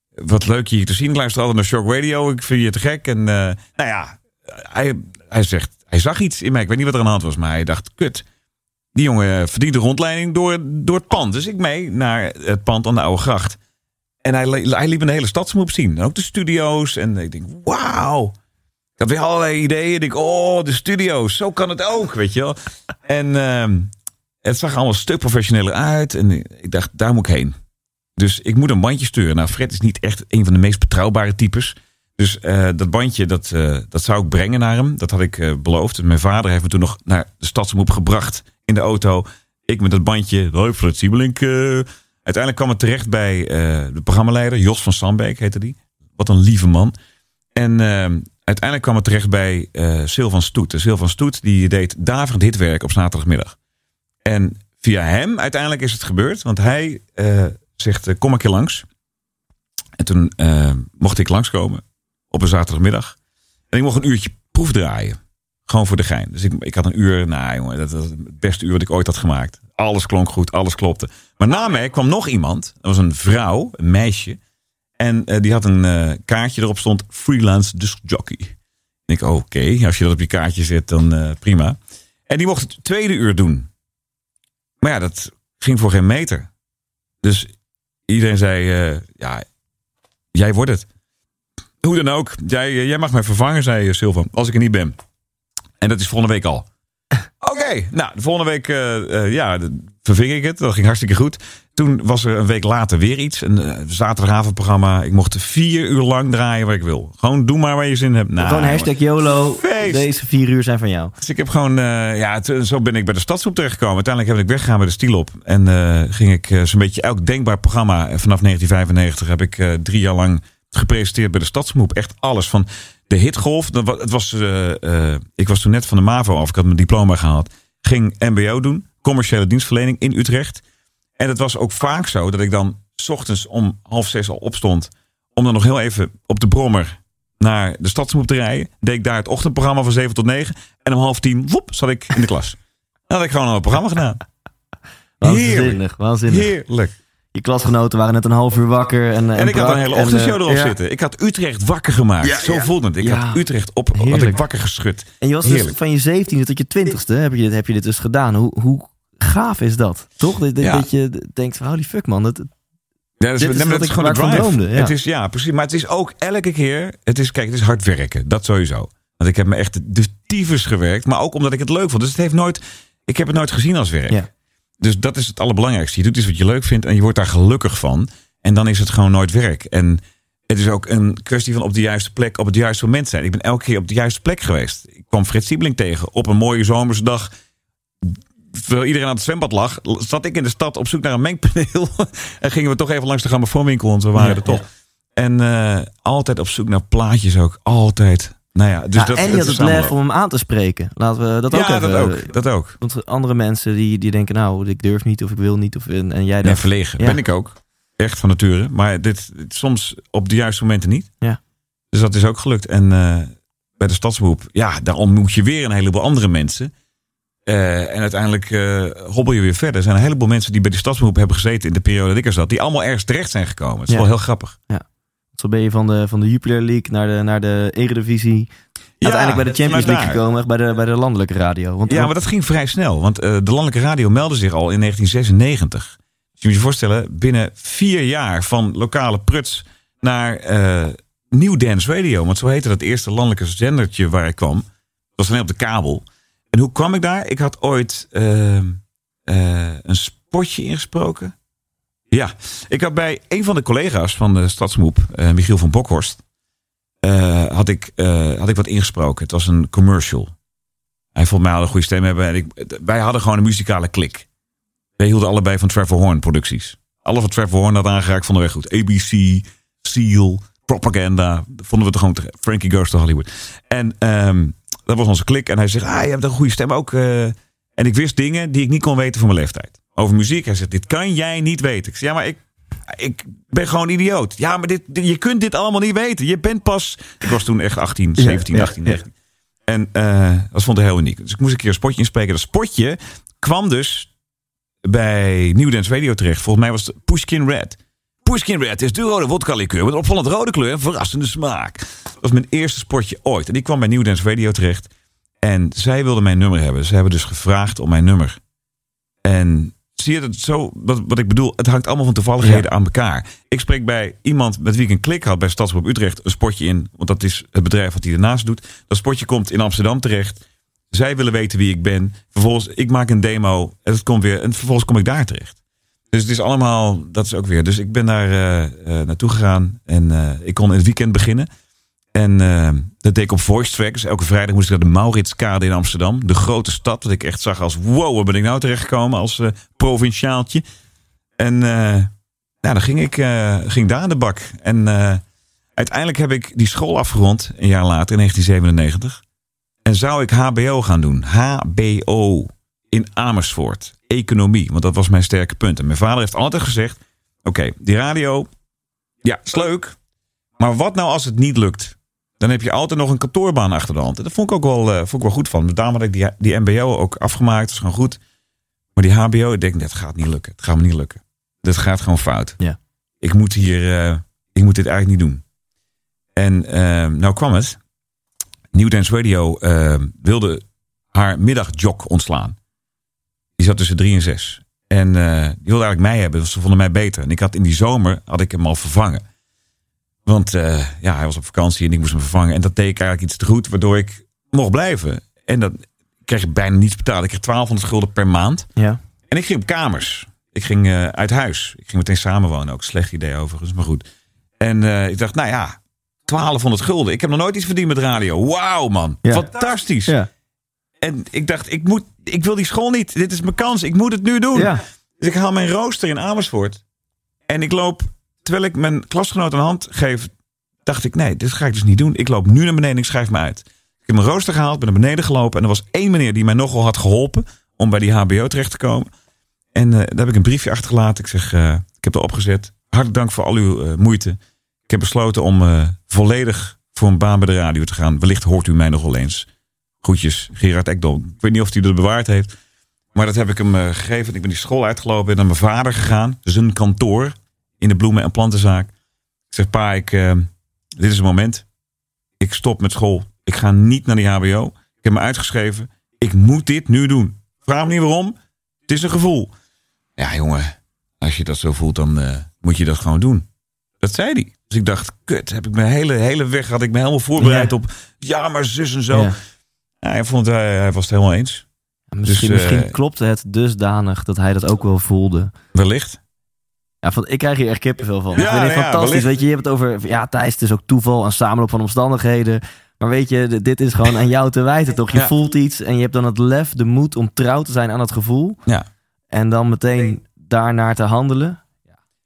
wat leuk je hier te zien. Ik luister altijd naar Shock Radio. Ik vind je te gek. En nou ja, hij, hij zegt, hij zag iets in mij. Ik weet niet wat er aan de hand was, maar hij dacht, kut. Die jongen verdient de rondleiding door, door het pand. Dus ik mee naar het pand aan de Oude Gracht. En hij, hij liep een hele stadsmoep zien. En ook de studio's. En ik denk, wauw. Ik had weer allerlei ideeën. Ik denk, oh, de studio's. Zo kan het ook, weet je wel. En ehm, het zag allemaal een stuk professioneler uit. En ik dacht, daar moet ik heen. Dus ik moet een bandje sturen. Nou, Fred is niet echt een van de meest betrouwbare types. Dus eh, dat bandje, dat, eh, dat zou ik brengen naar hem. Dat had ik eh, beloofd. Mijn vader heeft me toen nog naar de stadsomroep gebracht in de auto. Ik met dat bandje. Hoi, Fred Siebelink. Uiteindelijk kwam het terecht bij eh, de programmaleider. Jos van Sambeek heette die. Wat een lieve man. En eh, uiteindelijk kwam het terecht bij eh Sylvan Stoet. De Sylvan Stoet die deed daverend hitwerk op zaterdagmiddag. En via hem uiteindelijk is het gebeurd. Want hij zegt, kom een keer langs. En toen mocht ik langskomen op een zaterdagmiddag. En ik mocht een uurtje proefdraaien. Gewoon voor de gein. Dus ik, ik had een uur, nou jongen, dat was het beste uur wat ik ooit had gemaakt. Alles klonk goed, alles klopte. Maar na mij kwam nog iemand. Dat was een vrouw, een meisje. En eh, die had een eh, kaartje erop stond freelance disc jockey. Ik denk, oké, als je dat op je kaartje zet, dan eh, prima. En die mocht het tweede uur doen. Maar ja, dat ging voor geen meter. Dus iedereen zei, ja, jij wordt het. Hoe dan ook, jij, jij mag mij vervangen, zei Silvan, als ik er niet ben. En dat is volgende week al. Oké, nou, de volgende week eh, eh, ja, verving ik het. Dat ging hartstikke goed. Toen was er een week later weer iets. Een uh, zaterdagavondprogramma. Ik mocht vier uur lang draaien waar ik wil. Gewoon doe maar waar je zin hebt. Nou, Gewoon hashtag YOLO. Feest. Deze vier uur zijn van jou. dus ik heb gewoon, ja, zo ben ik bij de stadsgroep terechtgekomen. Uiteindelijk heb ik weggegaan bij de Stiel op. En ging ik zo'n beetje elk denkbaar programma. Vanaf 1995 heb ik drie jaar lang gepresenteerd bij de Stadsgroep. Echt alles van de hitgolf. Dat Het was, eh, eh, ik was toen net van de MAVO af. Ik had mijn diploma gehaald. Ging MBO doen. Commerciële dienstverlening in Utrecht. En het was ook vaak zo dat ik dan 's ochtends om half zes al opstond. Om dan nog heel even op de brommer naar de stadsmoep te rijden. Deed ik daar het ochtendprogramma van 7 tot 9. En om half tien, woep, zat ik in de klas. Dan had ik gewoon al een programma gedaan. Waanzinnig, <laughs> waanzinnig. Heerlijk. Je klasgenoten waren net een half uur wakker. En, En ik had een hele en, ochtendshow eh, erop ja. zitten. Ik had Utrecht wakker gemaakt. Ja, Zo ja. voelde het. Ik Ja. had Utrecht op, had ik wakker geschud. En je was dus van je 17e tot je 20ste heb je dit, heb je dit dus gedaan. Hoe, hoe gaaf is dat? Toch? Dat, dat- Ja. dat je denkt van holy fuck man. Dat, Ja, dat Dit is dat ik- gewoon drive. droomde, ja. Het is, ja, precies. Maar het is ook elke keer... Het is, kijk, het is hard werken. Dat sowieso. Want ik heb me echt de tyfus gewerkt. Maar ook omdat ik het leuk vond. Dus het heeft nooit... Ik heb het nooit gezien als werk. Ja. Dus dat is het allerbelangrijkste. Je doet iets wat je leuk vindt en je wordt daar gelukkig van. En dan is het gewoon nooit werk. En het is ook een kwestie van op de juiste plek op het juiste moment zijn. Ik ben elke keer op de juiste plek geweest. Ik kwam Frits Siebeling tegen op een mooie zomerse dag. Terwijl iedereen aan het zwembad lag, zat ik in de stad op zoek naar een mengpaneel. <laughs> en gingen we toch even langs de grammofoonwinkel, want we waren Ja, er toch. ja. En eh, altijd op zoek naar plaatjes ook. Altijd. Nou ja, dus Nou, dat, en je had het lef om hem aan te spreken. Laten we dat ook Ja, even... dat ook. Dat ook. Want andere mensen die, die denken nou ik durf niet of ik wil niet. Of, en, en jij Nee, dacht, verlegen. Ja. Ben ik ook. Echt van nature. Maar dit, dit soms op de juiste momenten niet. Ja. Dus dat is ook gelukt. En eh, bij de stadsberoep, ja, daar ontmoet je weer een heleboel andere mensen. Eh, en uiteindelijk eh, hobbel je weer verder. Er zijn een heleboel mensen die bij de stadsberoep hebben gezeten in de periode dat ik er zat. Die allemaal ergens terecht zijn gekomen. Het is Ja. wel heel grappig. Zo ben je van de, van de Jupiler League naar de, naar de Eredivisie. Uiteindelijk bij de Champions League daar. gekomen. Bij de, bij de landelijke radio. Want Ja, maar dat ging vrij snel. Want eh, de landelijke radio meldde zich al in 1996. Dus je moet je voorstellen, binnen vier jaar van lokale pruts naar eh Nieuw Dance Radio. Want zo heette dat eerste landelijke zendertje waar ik kwam. Dat was alleen op de kabel. En hoe kwam ik daar? Ik had ooit eh, eh, een spotje ingesproken. Ja, ik had bij een van de collega's van de Stadsmoep, eh, Michiel van Bokhorst, eh, had, ik, eh, had ik wat ingesproken. Het was een commercial. Hij vond mij al een goede stem hebben. En ik, wij hadden gewoon een muzikale klik. Wij hielden allebei van Trevor Horn producties. Alles wat Trevor Horn had aangeraakt vonden wij goed. ABC, Seal, Propaganda. Vonden we het gewoon Frankie Goes to Hollywood. En ehm, dat was onze klik. En hij zegt, ah, je hebt een goede stem ook. En ik wist dingen die ik niet kon weten voor mijn leeftijd. Over muziek. Hij zegt, dit kan jij niet weten. Ik zeg, ja, maar ik, ik ben gewoon idioot. Ja, maar dit, dit- je kunt dit allemaal niet weten. Je bent pas... Ik was toen echt 18, 17, ja, 18, ja. 19. En eh, dat vond ik heel uniek. Dus ik moest een keer een spotje inspreken. Dat spotje kwam dus bij New Dance Radio terecht. Volgens mij was het Pushkin Red. Pushkin Red is de rode vodka likeur met opvallend rode kleur en verrassende smaak. Dat was mijn eerste spotje ooit. En die kwam bij New Dance Radio terecht. En zij wilden mijn nummer hebben. Ze hebben dus gevraagd om mijn nummer. En zie je het zo, wat, wat ik bedoel, het hangt allemaal van toevalligheden Ja. aan elkaar. Ik spreek bij iemand met wie ik een klik had bij Stadsgroep Utrecht een spotje in. Want dat is het bedrijf wat hij ernaast doet. Dat spotje komt in Amsterdam terecht. Zij willen weten wie ik ben. Vervolgens, ik maak een demo. En dat komt weer. En vervolgens kom ik daar terecht. Dus het is allemaal, dat is ook weer. Dus ik ben daar eh, eh, naartoe gegaan. En eh, ik kon in het weekend beginnen. En eh, dat deed ik op Voice Track. Dus elke vrijdag moest ik naar de Mauritskade in Amsterdam. De grote stad. Wat ik echt zag als wow, waar ben ik nou terechtgekomen als eh, provinciaaltje. En eh, nou, dan ging ik ging daar aan de bak. En uiteindelijk heb ik die school afgerond. Een jaar later, in 1997. En zou ik HBO gaan doen. HBO in Amersfoort. Economie, want dat was mijn sterke punt. En mijn vader heeft altijd gezegd... Oké, die radio, ja, is leuk. Maar wat nou als het niet lukt? Dan heb je altijd nog een kantoorbaan achter de hand. En dat vond ik ook wel, eh, vond ik wel goed van. Daarom had ik die, die mbo ook afgemaakt. Dat is gewoon goed. Maar die hbo, ik denk, dat gaat niet lukken. Het gaat me niet lukken. Dit gaat gewoon fout. Ja. Ik moet hier, eh, ik moet dit eigenlijk niet doen. En eh, nou kwam het. New Dance Radio eh, wilde haar middagjock ontslaan. Die zat tussen drie en zes. En eh, die wilde eigenlijk mij hebben. Ze vonden mij beter. En ik had in die zomer had ik hem al vervangen. Want eh, ja, hij was op vakantie en ik moest hem vervangen. En dat deed ik eigenlijk iets te goed, waardoor ik mocht blijven. En dan kreeg ik bijna niets betaald. Ik kreeg 1200 gulden per maand. Ja. En ik ging op kamers. Ik ging eh, uit huis. Ik ging meteen samenwonen. Ook slecht idee overigens, maar goed. En eh, ik dacht, nou ja, 1200 gulden. Ik heb nog nooit iets verdiend met radio. Wauw, man. Ja. Fantastisch. Ja. En ik dacht, ik, moet, ik wil die school niet. Dit is mijn kans. Ik moet het nu doen. Ja. Dus ik haal mijn rooster in Amersfoort. En ik loop, terwijl ik mijn klasgenoot een hand geef, dacht ik, nee, dit ga ik dus niet doen. Ik loop nu naar beneden en ik schrijf me uit. Ik heb mijn rooster gehaald, ben naar beneden gelopen. En er was één meneer die mij nogal had geholpen om bij die HBO terecht te komen. En eh, daar heb ik een briefje achtergelaten. Ik zeg, eh, ik heb erop gezet. Hartelijk dank voor al uw eh, moeite. Ik heb besloten om volledig voor een baan bij de radio te gaan. Wellicht hoort u mij nog wel eens. Groetjes, Gerard Ekdom. Ik weet niet of hij dat bewaard heeft. Maar dat heb ik hem gegeven. Ik ben die school uitgelopen en naar mijn vader gegaan. Zijn kantoor in de bloemen- en plantenzaak. Ik zeg, pa, ik, eh, dit is het moment. Ik stop met school. Ik ga niet naar die HBO. Ik heb me uitgeschreven. Ik moet dit nu doen. Vraag me niet waarom. Het is een gevoel. Ja, jongen. Als je dat zo voelt, dan eh, moet je dat gewoon doen. Dat zei hij. Dus ik dacht, kut, heb ik mijn hele, hele weg had ik me helemaal voorbereid Ja. op. Ja, maar zus en zo. Ja. Ja, hij, vond, hij, hij was het helemaal eens. Misschien, Dus, eh, misschien klopte het dusdanig dat hij dat ook wel voelde. Wellicht. Ja, van, ik krijg hier echt kippenvel van. Ja, ik vind het ja, fantastisch. wellicht. weet je, je hebt het over... Ja, Thijs, het is ook toeval en samenloop van omstandigheden. Maar weet je, dit is gewoon aan jou te wijten, toch? Je Ja. voelt iets en je hebt dan het lef, de moed om trouw te zijn aan het gevoel. Ja. En dan meteen daarnaar te handelen.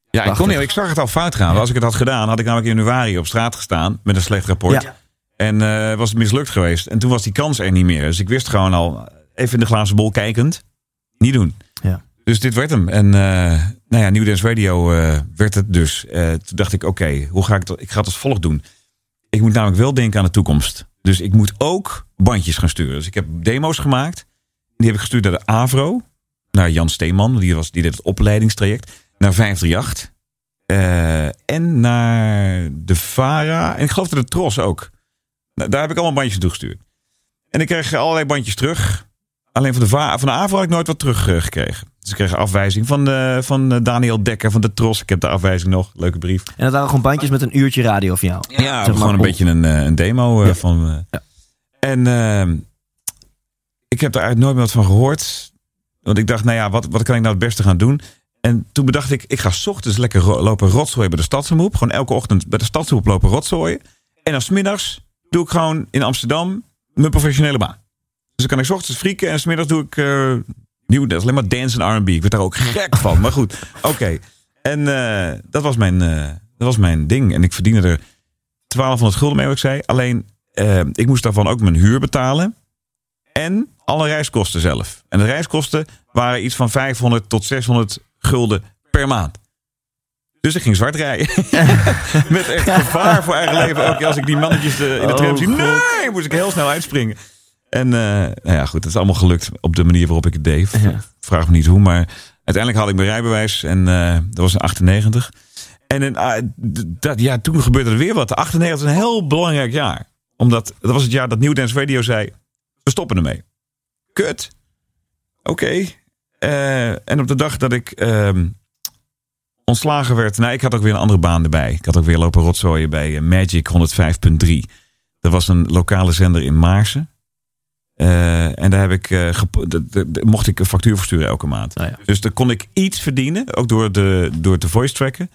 Ja, ik, kon niet, ik zag het al fout gaan. Als ik het had gedaan, had ik namelijk in januari op straat gestaan met een slecht rapport. Ja. En eh, was het mislukt geweest. En toen was die kans er niet meer. Dus ik wist gewoon al, even in de glazen bol kijkend, niet doen. Dus dit werd hem. En eh nou ja, New Dance Radio eh, werd het dus. Eh, toen dacht ik, oké, hoe ga ik dat? Ik ga het als volgt doen. Ik moet namelijk wel denken aan de toekomst. Dus ik moet ook bandjes gaan sturen. Dus ik heb demo's gemaakt. Die heb ik gestuurd naar de AVRO. Naar Jan Steeman, die, was, die deed het opleidingstraject. Naar 538. Eh, en naar de VARA. En ik geloof dat de Tros ook. Nou, daar heb ik allemaal bandjes toegestuurd. En ik kreeg allerlei bandjes terug. Alleen van de, VA, van de AVRO had ik nooit wat teruggekregen. Kreeg een afwijzing van, eh, van eh, Daniel Dekker van de Tros. Ik heb de afwijzing nog. Leuke brief. En dat waren gewoon bandjes met een uurtje radio van jou. Ja, maar gewoon een op- beetje een, eh, een demo Ja. van. Ja. En eh, ik heb daar eigenlijk nooit meer wat van gehoord. Want ik dacht, nou ja, wat, wat kan ik nou het beste gaan doen? En toen bedacht ik, ik ga 's ochtends lekker lopen rotzooien bij de stadsomroep. Gewoon elke ochtend bij de stadsomroep lopen rotzooien. En dan 's middags doe ik gewoon in Amsterdam mijn professionele baan. Dus dan kan ik 's ochtends frieken en 's middags doe ik nieuw, dat is alleen maar dance en R&B. Ik werd daar ook gek van. Maar goed, oké. En eh, dat, was mijn, eh, dat was mijn ding. En ik verdiende er 1200 gulden mee, wat ik zei. Alleen, eh, ik moest daarvan ook mijn huur betalen. En alle reiskosten zelf. En de reiskosten waren iets van 500 tot 600 gulden per maand. Dus ik ging zwart rijden. <laughs> Met echt gevaar voor eigen leven. Ook als ik die mannetjes in de tram Oh, zie. Nee, moest ik heel snel uitspringen. En eh, nou ja, goed, het is allemaal gelukt op de manier waarop ik het deed. Vraag me niet hoe, maar uiteindelijk had ik mijn rijbewijs. En eh, dat was in 98. En in, ah, dat, ja, toen gebeurde er weer wat. De 98 is een heel belangrijk jaar. Omdat dat was het jaar dat New Dance Radio zei... we stoppen ermee. Kut. Oké. Eh, en op de dag dat ik ehm, ontslagen werd... Nou, ik had ook weer een andere baan erbij. Ik had ook weer lopen rotzooien bij Magic 105.3. Dat was een lokale zender in Maarsen. Eh, en daar heb ik, gep- de- de- de- mocht ik een factuur versturen elke maand. Ja. Dus dan kon ik iets verdienen, ook door, de, door te voice tracken.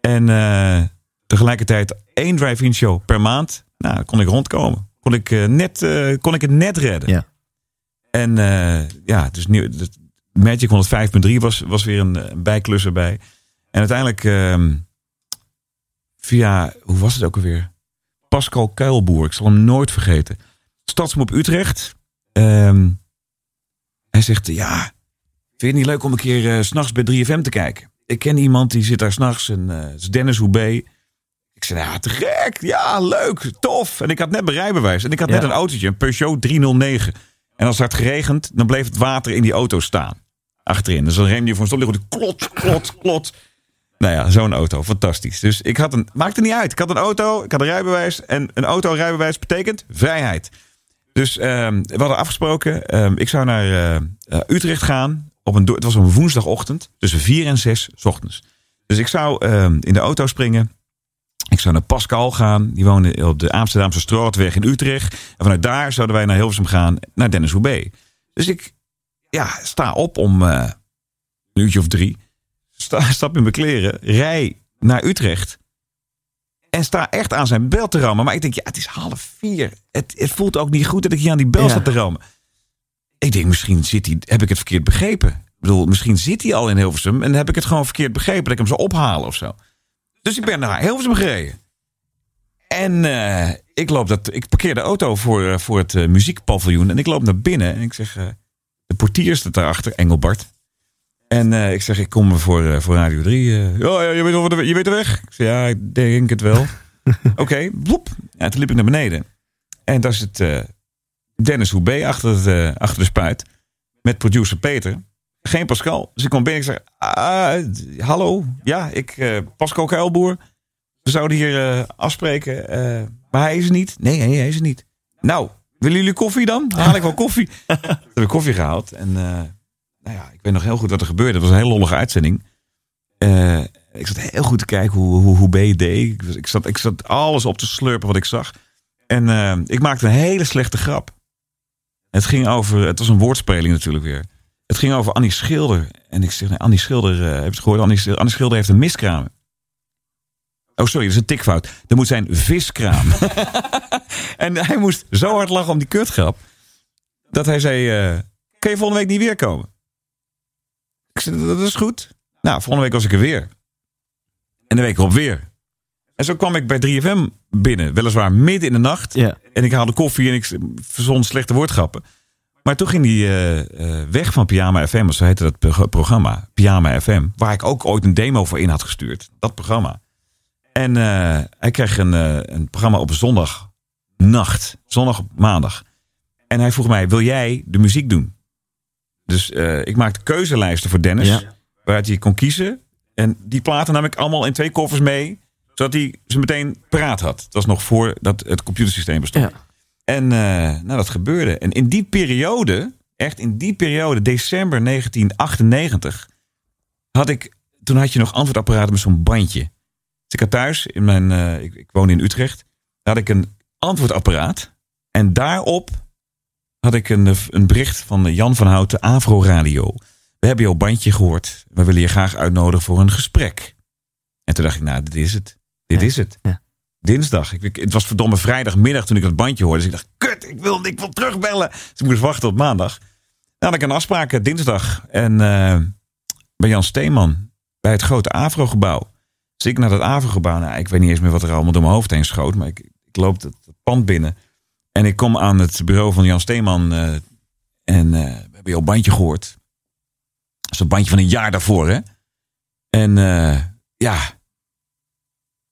En eh, tegelijkertijd één drive-in show per maand. Nou, dan kon ik rondkomen. Kon ik, net, kon ik het net redden. Ja. En ja, dus nieuw, de Magic 105.3 was, was weer een, een bijklus erbij. En uiteindelijk ehm, via, hoe was het ook alweer? Pascal Kuilboer, ik zal hem nooit vergeten. Stadsmoep Utrecht. Ehm, hij zegt, ja, vind je het niet leuk om een keer eh, s s'nachts bij 3FM te kijken? Ik ken iemand die zit daar s'nachts en het is Dennis Hoebe. Ik zei, ja, te gek. Ja, leuk, tof. En ik had net mijn rijbewijs. En ik had net een autootje, een Peugeot 309. En als het had geregend, dan bleef het water in die auto staan. Achterin. Dus dan remde je voor een stop. liggen, Klot, klot, klot. Nou ja, zo'n auto. Fantastisch. Dus ik had een... Maakte niet uit. Ik had een auto, ik had een rijbewijs. En een auto-rijbewijs betekent vrijheid. Dus ehm, we hadden afgesproken. ehm, ik zou naar eh, eh, Utrecht gaan. Op een, het was een woensdagochtend. Tussen 4 en 6 's ochtends. Dus ik zou ehm, in de auto springen. Ik zou naar Pascal gaan. Die woonde op de Amsterdamse Strootweg in Utrecht. En vanuit daar zouden wij naar Hilversum gaan. Naar Dennis Hoebe. Dus ik ja, sta op om eh, een uurtje of drie. Sta, stap in mijn kleren. Rij naar Utrecht. En sta echt aan zijn bel te rammen. Maar ik denk, ja, het is half vier. Het, het voelt ook niet goed dat ik hier aan die bel Ja. sta te rammen. Ik denk, misschien zit hij, heb ik het verkeerd begrepen. Ik bedoel, misschien zit hij al in Hilversum. En heb ik het gewoon verkeerd begrepen dat ik hem zou ophalen of zo. Dus ik ben naar Hilversum gereden. En eh, ik, loop dat, ik parkeer de auto voor, eh, voor het eh, muziekpaviljoen. En ik loop naar binnen. En ik zeg, de portier staat daarachter, Engelbart. En eh, ik zeg, ik kom voor, eh, voor Radio 3. eh, ja, ja, je, weet wel, de- je weet de weg? Ik zeg, ja, ik denk het wel. <laughs> Oké, bloep. Ja, toen liep ik naar beneden. En daar zit Dennis Hoebe achter, het, achter de spuit. Met producer Peter. Geen Pascal. Dus ik kwam binnen en ik zeg... "Ah, hallo, ja, ik, Pascal Kuilboer. We zouden hier afspreken. maar hij is er niet. Nee, nee, hij is er niet. Nou, willen jullie koffie dan? Haal ik wel koffie. <laughs> Toen heb ik koffie gehaald. En nou ja, ik weet nog heel goed wat er gebeurde. Het was een hele lollige uitzending. Eh, ik zat heel goed te kijken hoe, hoe, hoe B. Ik, zat, ik zat alles op te slurpen wat ik zag. En eh, ik maakte een hele slechte grap. Het ging over, het was een woordspeling natuurlijk weer. Het ging over Annie Schilder. En ik zeg, Annie Schilder, eh, heb je het gehoord? Annie, Annie Schilder heeft een miskraam. Oh, sorry, dat is een tikfout. Dat moet zijn viskraam. <laughs> en hij moest zo hard lachen om die kutgrap. Dat hij zei, kan je volgende week niet weer komen? Ik zei, dat is goed. Nou, volgende week was ik er weer. En de week erop weer. En zo kwam ik bij 3FM binnen. Weliswaar midden in de nacht. Ja. En ik haalde koffie en ik verzon slechte woordgrappen. Maar toen ging hij eh, eh, weg van Pyjama FM, of zo heette dat pro- programma. Pyjama FM. Waar ik ook ooit een demo voor in had gestuurd. Dat programma. En eh, hij kreeg een, een programma op zondagnacht. Zondag op maandag. En hij vroeg mij, wil jij de muziek doen? Dus eh, ik maakte keuzelijsten voor Dennis. Ja. Waaruit hij kon kiezen. En die platen nam ik allemaal in twee koffers mee. Zodat hij ze meteen paraat had. Het was nog voordat het computersysteem bestond. Ja. En eh, nou, dat gebeurde. En in die periode, echt in die periode, december 1998, had ik, toen had je nog antwoordapparaten met zo'n bandje. Dus ik had thuis, in mijn, eh, ik, ik woon in Utrecht, daar had ik een antwoordapparaat. En daarop had ik een, een bericht van Jan van Houten, Avro Radio. We hebben jouw bandje gehoord. We willen je graag uitnodigen voor een gesprek. En toen dacht ik, nou, dit is het. Dit Ja. is het. Ja. Dinsdag. Ik, het was verdomme vrijdagmiddag toen ik dat bandje hoorde. Dus ik dacht, kut, ik wil, ik wil terugbellen. Dus ik moest wachten tot maandag. Nou, had ik een afspraak eh, dinsdag. En eh, bij Jan Steeman. Bij het grote Avro-gebouw. Dus ik naar dat Avro-gebouw. Nou, ik weet niet eens meer wat er allemaal door mijn hoofd heen schoot. Maar ik, ik loop het, het pand binnen. En ik kom aan het bureau van Jan Steeman. eh, en eh, we hebben jouw bandje gehoord. Dat is een bandje van een jaar daarvoor, hè? En eh, ja,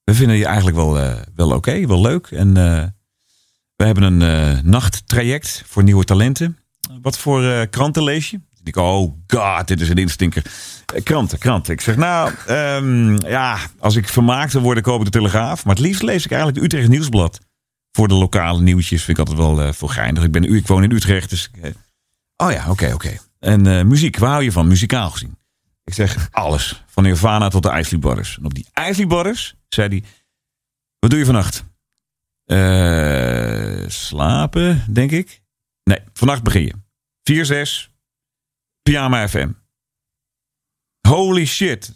we vinden je eigenlijk wel, wel oké, wel leuk. En we hebben een nachttraject voor nieuwe talenten. Wat voor kranten lees je? Ik oh god, dit is een instinker. Kranten, kranten. Ik zeg, nou, ehm, ja, als ik vermaakt wil worden, koop ik de Telegraaf. Maar het liefst lees ik eigenlijk het Utrecht Nieuwsblad. Voor de lokale nieuwtjes vind ik altijd wel eh voor geinig. Ik, ben, ik woon in Utrecht, dus... eh, oh ja, oké, oké. En eh, muziek, waar hou je van, muzikaal gezien? Ik zeg, alles. Van Nirvana tot de Isley Brothers. En op die Isley Brothers zei hij... Wat doe je vannacht? Eh, slapen, denk ik. Nee, vannacht begin je. 4-6, Pyjama FM. Holy shit.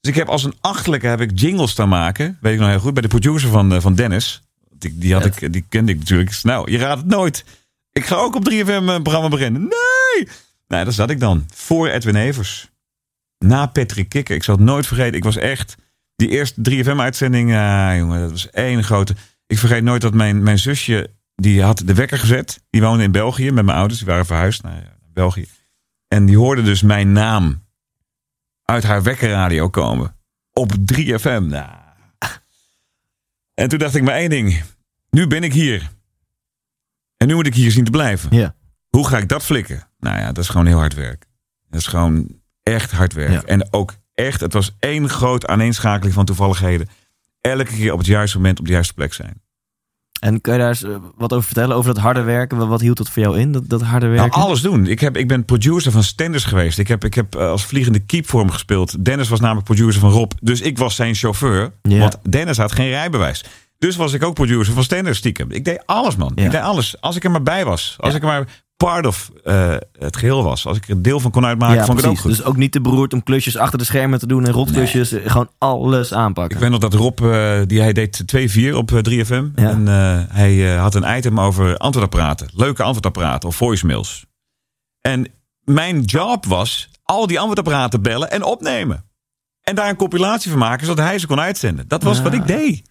Dus ik heb als een achterlijke heb ik jingles staan maken. Weet ik nog heel goed. Bij de producer van, van Dennis. Die, die, had ik, die kende ik natuurlijk. Nou, je raadt het nooit. Ik ga ook op 3FM een programma beginnen. Nee! Nou, daar zat ik dan. Voor Edwin Evers. Na Patrick Kikker. Ik zal het nooit vergeten. Ik was echt... Die eerste 3FM-uitzending, ah, jongen, dat was één grote. Ik vergeet nooit dat mijn, mijn zusje, die had de wekker gezet. Die woonde in België met mijn ouders. Die waren verhuisd naar België. En die hoorde dus mijn naam uit haar wekkerradio komen. Op 3FM. Nou. En toen dacht ik maar één ding. Nu ben ik hier. En nu moet ik hier zien te blijven. Ja. Hoe ga ik dat flikken? Nou ja, dat is gewoon heel hard werk. Dat is gewoon echt hard werk. Ja. En ook echt, het was één groot aaneenschakeling van toevalligheden. Elke keer op het juiste moment op de juiste plek zijn. En kan je daar eens eh, wat over vertellen? Over dat harde werken? Wat, hield dat voor jou in, dat, dat harde Nou, werken? alles doen. Ik, heb, ik ben producer van Stenders geweest. Ik heb, ik heb eh, als vliegende keep voor hem gespeeld. Dennis was namelijk producer van Rob. Dus ik was zijn chauffeur. Ja. Want Dennis had geen rijbewijs. Dus was ik ook producer van Stenders stiekem. Ik deed alles, man. Ja. Ik deed alles. Als ik er maar bij was. Als Ja. ik er maar part of eh, het geheel was. Als ik er een deel van kon uitmaken, ja, vond ik het ook goed. Dus ook niet te beroerd om klusjes achter de schermen te doen en rotklusjes. eh, Gewoon alles aanpakken. Ik weet nog dat Rob, eh, die hij deed 2-4 op eh, 3FM. Ja. En eh, hij eh, had een item over antwoordapparaten. Leuke antwoordapparaten of voicemails. En mijn job was al die antwoordapparaten bellen en opnemen. En daar een compilatie van maken, zodat hij ze kon uitzenden. Dat was Ja. wat ik deed.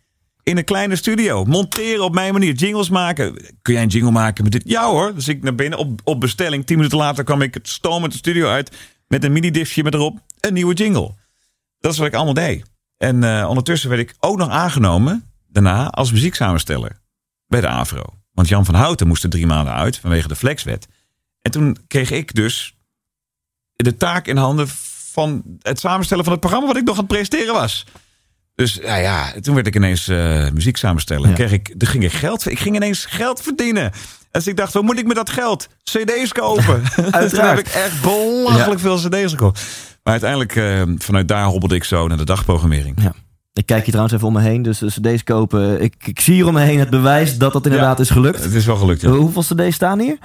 In een kleine studio. Monteren op mijn manier. Jingles maken. Kun jij een jingle maken met dit? Ja hoor. Dus ik naar binnen op, op bestelling. Tien minuten later kwam ik het stomend de studio uit. Met een mini-discje met erop een nieuwe jingle. Dat is wat ik allemaal deed. En eh, ondertussen werd ik ook nog aangenomen daarna als muzieksamensteller bij de AVRO. Want Jan van Houten moest er drie maanden uit vanwege de flexwet. En toen kreeg ik dus de taak in handen van het samenstellen van het programma wat ik nog aan het presenteren was. Dus ja, ja toen werd ik ineens uh, muziek samenstellen. Ja. Kreeg ik, toen ging ik geld, ik ging ineens geld verdienen. Dus ik dacht, wat moet ik met dat geld? CD's kopen. <laughs> toen heb ik echt belachelijk veel CD's gekocht. Maar uiteindelijk, uh, vanuit daar hobbelde ik zo naar de dagprogrammering. Ja. Ik kijk hier trouwens even om me heen, dus cd's kopen. Ik, ik zie hier om me heen het bewijs dat dat inderdaad Ja, is gelukt. Het is wel gelukt, ja. Hoeveel cd's staan hier?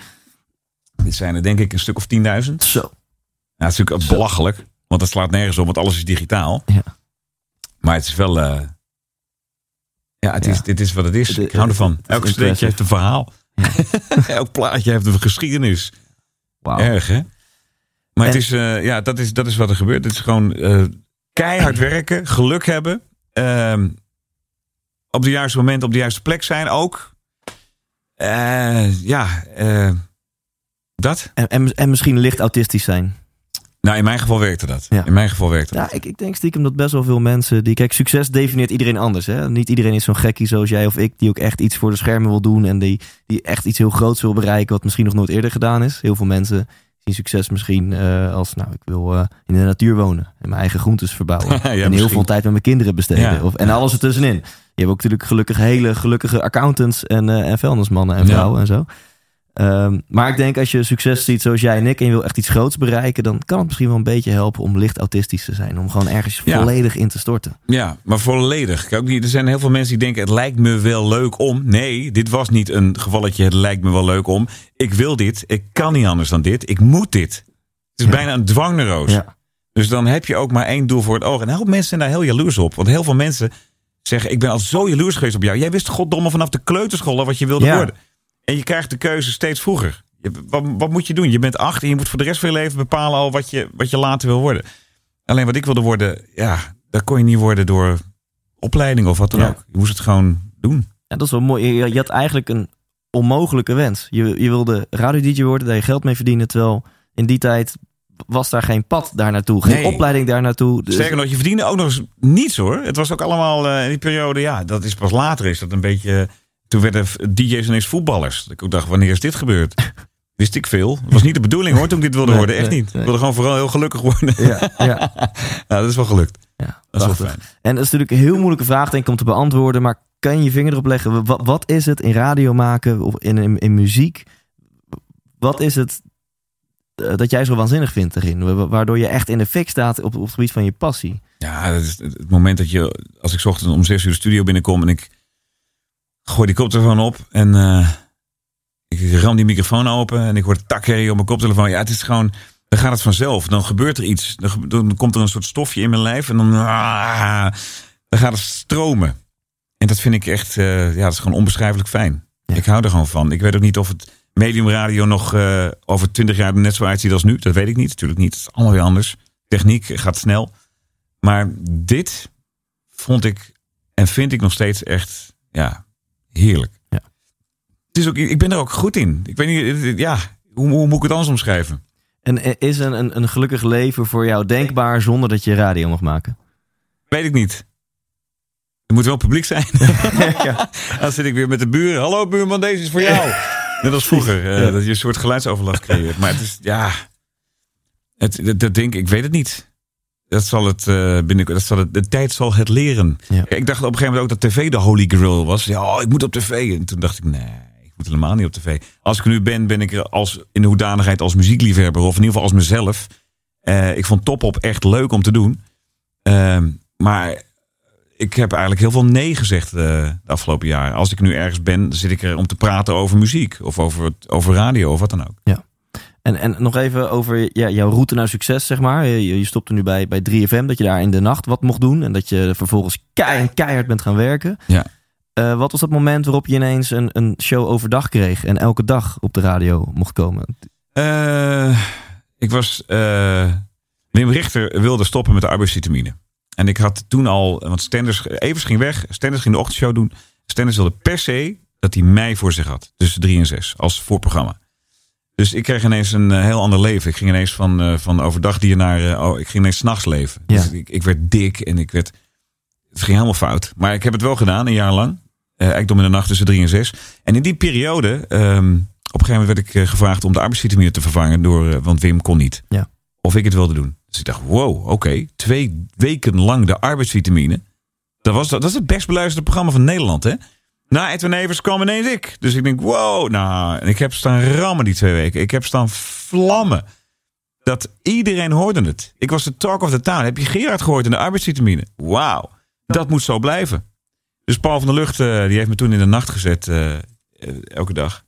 Dit zijn er denk ik een stuk of 10.000. Ja, Zo. het is natuurlijk belachelijk. Want het slaat nergens op, want alles is digitaal. Ja. Maar het is wel... eh, ja, het Ja. Is, dit is wat het is. Ik hou ervan. Elk steentje heeft een verhaal. <laughs> Elk plaatje heeft een geschiedenis. Wauw. Erg, hè? Maar het is, eh, ja, dat is, dat is wat er gebeurt. Het is gewoon eh, keihard <clears throat> werken, geluk hebben. ehm, op de juiste moment op de juiste plek zijn ook. Ja, dat. En, en, en misschien licht autistisch zijn. Nou, in mijn geval werkte dat. Ja. In mijn geval werkte dat. Ja, ik, ik denk stiekem dat best wel veel mensen die. Kijk, succes definieert iedereen anders. Hè? Niet iedereen is zo'n gekkie zoals jij of ik, die ook echt iets voor de schermen wil doen. En die, die echt iets heel groots wil bereiken, wat misschien nog nooit eerder gedaan is. Heel veel mensen zien succes misschien eh, als, nou, ik wil eh, in de natuur wonen. En mijn eigen groentes verbouwen. <laughs> Ja, en heel misschien. veel tijd met mijn kinderen besteden. Of, en alles ertussenin. Je hebt ook natuurlijk gelukkig hele gelukkige accountants en, eh en vuilnismannen en vrouwen en zo. Ehm, maar ik denk als je succes ziet zoals jij en ik en je wil echt iets groots bereiken, dan kan het misschien wel een beetje helpen om licht autistisch te zijn. Om gewoon ergens Ja. volledig in te storten. Ja, maar volledig. Kijk, ook niet, er zijn heel veel mensen die denken: het lijkt me wel leuk om. Nee, dit was niet een gevalletje. Het lijkt me wel leuk om. Ik wil dit. Ik kan niet anders dan dit. Ik moet dit. Het is Ja. bijna een dwangneroos. Ja. Dus dan heb je ook maar één doel voor het oog. En een hoop mensen zijn daar heel jaloers op. Want heel veel mensen zeggen: Ik ben al zo jaloers geweest op jou. Jij wist goddomme vanaf de kleuterschool wat je wilde worden. En je krijgt de keuze steeds vroeger. Je, wat, wat moet je doen? Je bent acht en je moet voor de rest van je leven bepalen al wat je, wat je later wil worden. Alleen wat ik wilde worden, ja, dat kon je niet worden door opleiding of wat dan Ja. ook. Je moest het gewoon doen. Ja, dat is wel mooi. Je, je had eigenlijk een onmogelijke wens. Je, je wilde radio-dj worden, daar je geld mee verdienen. Terwijl in die tijd was daar geen pad daar naartoe. Geen Nee. opleiding daar naartoe. Dus- Sterker nog, je verdiende ook nog eens niets hoor. Het was ook allemaal eh, in die periode, ja, dat is pas later is dat een beetje... Toen werden DJ's inees voetballers. Ik dacht, wanneer is dit gebeurd? <laughs> Wist ik veel. Het was niet de bedoeling hoor, toen ik dit wilde Nee, worden. Echt nee, niet. Ik wilde gewoon vooral heel gelukkig worden. ja, ja, <laughs> Nou, dat is wel gelukt. ja, Dat is wel fijn. En dat is natuurlijk een heel moeilijke vraag denk ik om te beantwoorden. Maar kan je je vinger erop leggen? Wat, wat is het in radio maken of in, in, in muziek? Wat is het eh, dat jij zo waanzinnig vindt erin? Wa- Waardoor je echt in de fik staat op, op het gebied van je passie. Ja, dat is het moment dat je, als ik ochtends om zes uur de studio binnenkom en ik gooi die koptelefoon op en eh, ik ram die microfoon open en ik hoor de takherrie op mijn koptelefoon. Ja, het is gewoon, dan gaat het vanzelf. Dan gebeurt er iets. Dan, komt er een soort stofje in mijn lijf en dan, ah, dan gaat het stromen. En dat vind ik echt, eh, ja, dat is gewoon onbeschrijfelijk fijn. Ja. Ik hou er gewoon van. Ik weet ook niet of het mediumradio nog eh, over twintig jaar net zo uitziet als nu. Dat weet ik niet. Natuurlijk niet. Het is allemaal weer anders. Techniek gaat snel. Maar dit vond ik en vind ik nog steeds echt ja, heerlijk. Ja. Het is ook, ik ben er ook goed in. Ik weet niet, het- ja, hoe, hoe moet ik het anders omschrijven? En eh, is een, een, een gelukkig leven voor jou denkbaar zonder dat je radio mag maken? Weet ik niet. Er moet wel publiek zijn. <laughs> <laughs> Dan zit ik weer met de buren. Hallo buurman, deze is voor jou. Net als vroeger. eh, Ja. Dat je een soort geluidsoverlast creëert. Maar het is, ja... Het, dat, dat denk ik, ik weet het niet. Dat zal het, eh binnen, dat zal het, de tijd zal het leren. Ja. Ik dacht op een gegeven moment ook dat tv de holy grail was. Ja, oh, ik moet op tv. En toen dacht ik, nee, ik moet helemaal niet op tv. Als ik nu ben, ben ik er als, in de hoedanigheid als muziekliefhebber. Of in ieder geval als mezelf. Eh, ik vond Top op echt leuk om te doen. Ehm, maar ik heb eigenlijk heel veel nee gezegd eh, de afgelopen jaar. Als ik nu ergens ben, dan zit ik er om te praten over muziek. Of over, over radio of wat dan ook. En, en nog even over ja, jouw route naar succes, zeg maar. Je, je stopte nu bij, bij 3FM, dat je daar in de nacht wat mocht doen. En dat je vervolgens keihard, keihard bent gaan werken. Ja. Eh, wat was dat moment waarop je ineens een, een show overdag kreeg en elke dag op de radio mocht komen? Eh, ik was. eh, Wim Richter wilde stoppen met de arbeidsvitamine. En ik had toen al. Want Stenders. Evers ging weg. Stenders ging de ochtendshow doen. Stenders wilde per se dat hij mij voor zich had. Tussen drie en zes. Als voorprogramma. Dus ik kreeg ineens een eh, heel ander leven. Ik ging ineens van, eh, van overdagdier naar. eh, oh, ik ging ineens s'nachts leven. Ja. Dus ik, ik werd dik en ik werd. Het ging helemaal fout. Maar ik heb het wel gedaan, een jaar lang. Uh, Ekdom in de nacht tussen drie en zes. En in die periode, ehm, op een gegeven moment werd ik gevraagd om de arbeidsvitamine te vervangen. Door, want Wim kon niet. Ja. Of ik het wilde doen. Dus ik dacht, wow, oké. Twee weken lang de arbeidsvitamine. Dat, was, dat is het best beluisterde programma van Nederland, hè? Na Edwin Evers kwam ineens ik. Dus ik denk, wow. Nou, ik heb staan rammen die twee weken. Ik heb staan vlammen. Dat iedereen hoorde het. Ik was de talk of the town. Heb je Gerard gehoord in de arbeidsvitamine? Wauw. Dat moet zo blijven. Dus Paul van der Lucht, uh, die heeft me toen in de nacht gezet. Uh, elke dag.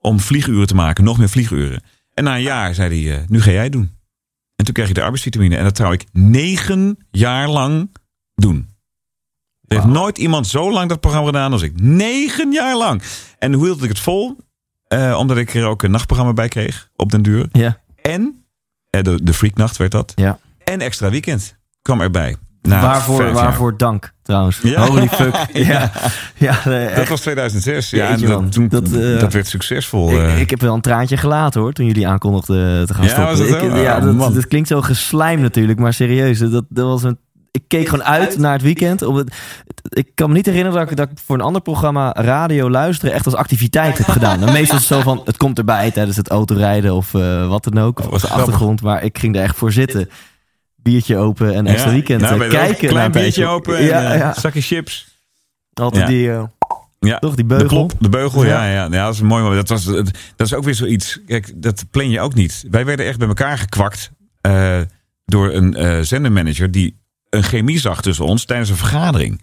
Om vlieguren te maken. Nog meer vlieguren. En na een jaar zei hij, nu ga jij doen. En toen kreeg ik de arbeidsvitamine. En dat trouw ik negen jaar lang doen. Er heeft nooit iemand zo lang dat programma gedaan als ik. Negen jaar lang. En hoe hield ik het vol? Uh, omdat ik er ook een nachtprogramma bij kreeg. Op den duur. Ja. En uh, de, de Freaknacht werd dat. Ja. En extra weekend kwam erbij. Na waarvoor, waarvoor dank trouwens. Ja. Holy fuck. <laughs> ja. ja dat was 2006. Ja, en dat, toen, Dat, eh, dat werd succesvol. Ik, eh. ik heb wel een traantje gelaten hoor, toen jullie aankondigden te gaan stoppen. dat Ik- ja, Oh, dat, dat klinkt zo geslijm natuurlijk, maar serieus. Dat, dat was een, ik keek gewoon uit naar het weekend. Om het, ik kan me niet herinneren dat ik, dat ik voor een ander programma radio luisteren echt als activiteit heb gedaan. En meestal is het zo van, het komt erbij tijdens het autorijden of eh, wat dan ook. Of Oh, op de achtergrond, maar ik ging er echt voor zitten. Biertje open en extra Ja, weekend nou, kijken. Klein naar een biertje open en ja, eh, ja. zakje chips. Altijd Ja. die, Ja. toch, die De beugel. plop, de beugel, ja. Ja. Ja, ja. dat is een mooi. Dat, was, dat is ook weer zoiets. Kijk, dat plan je ook niet. Wij werden echt bij elkaar gekwakt eh, door een eh zendermanager die een chemie zag tussen ons tijdens een vergadering.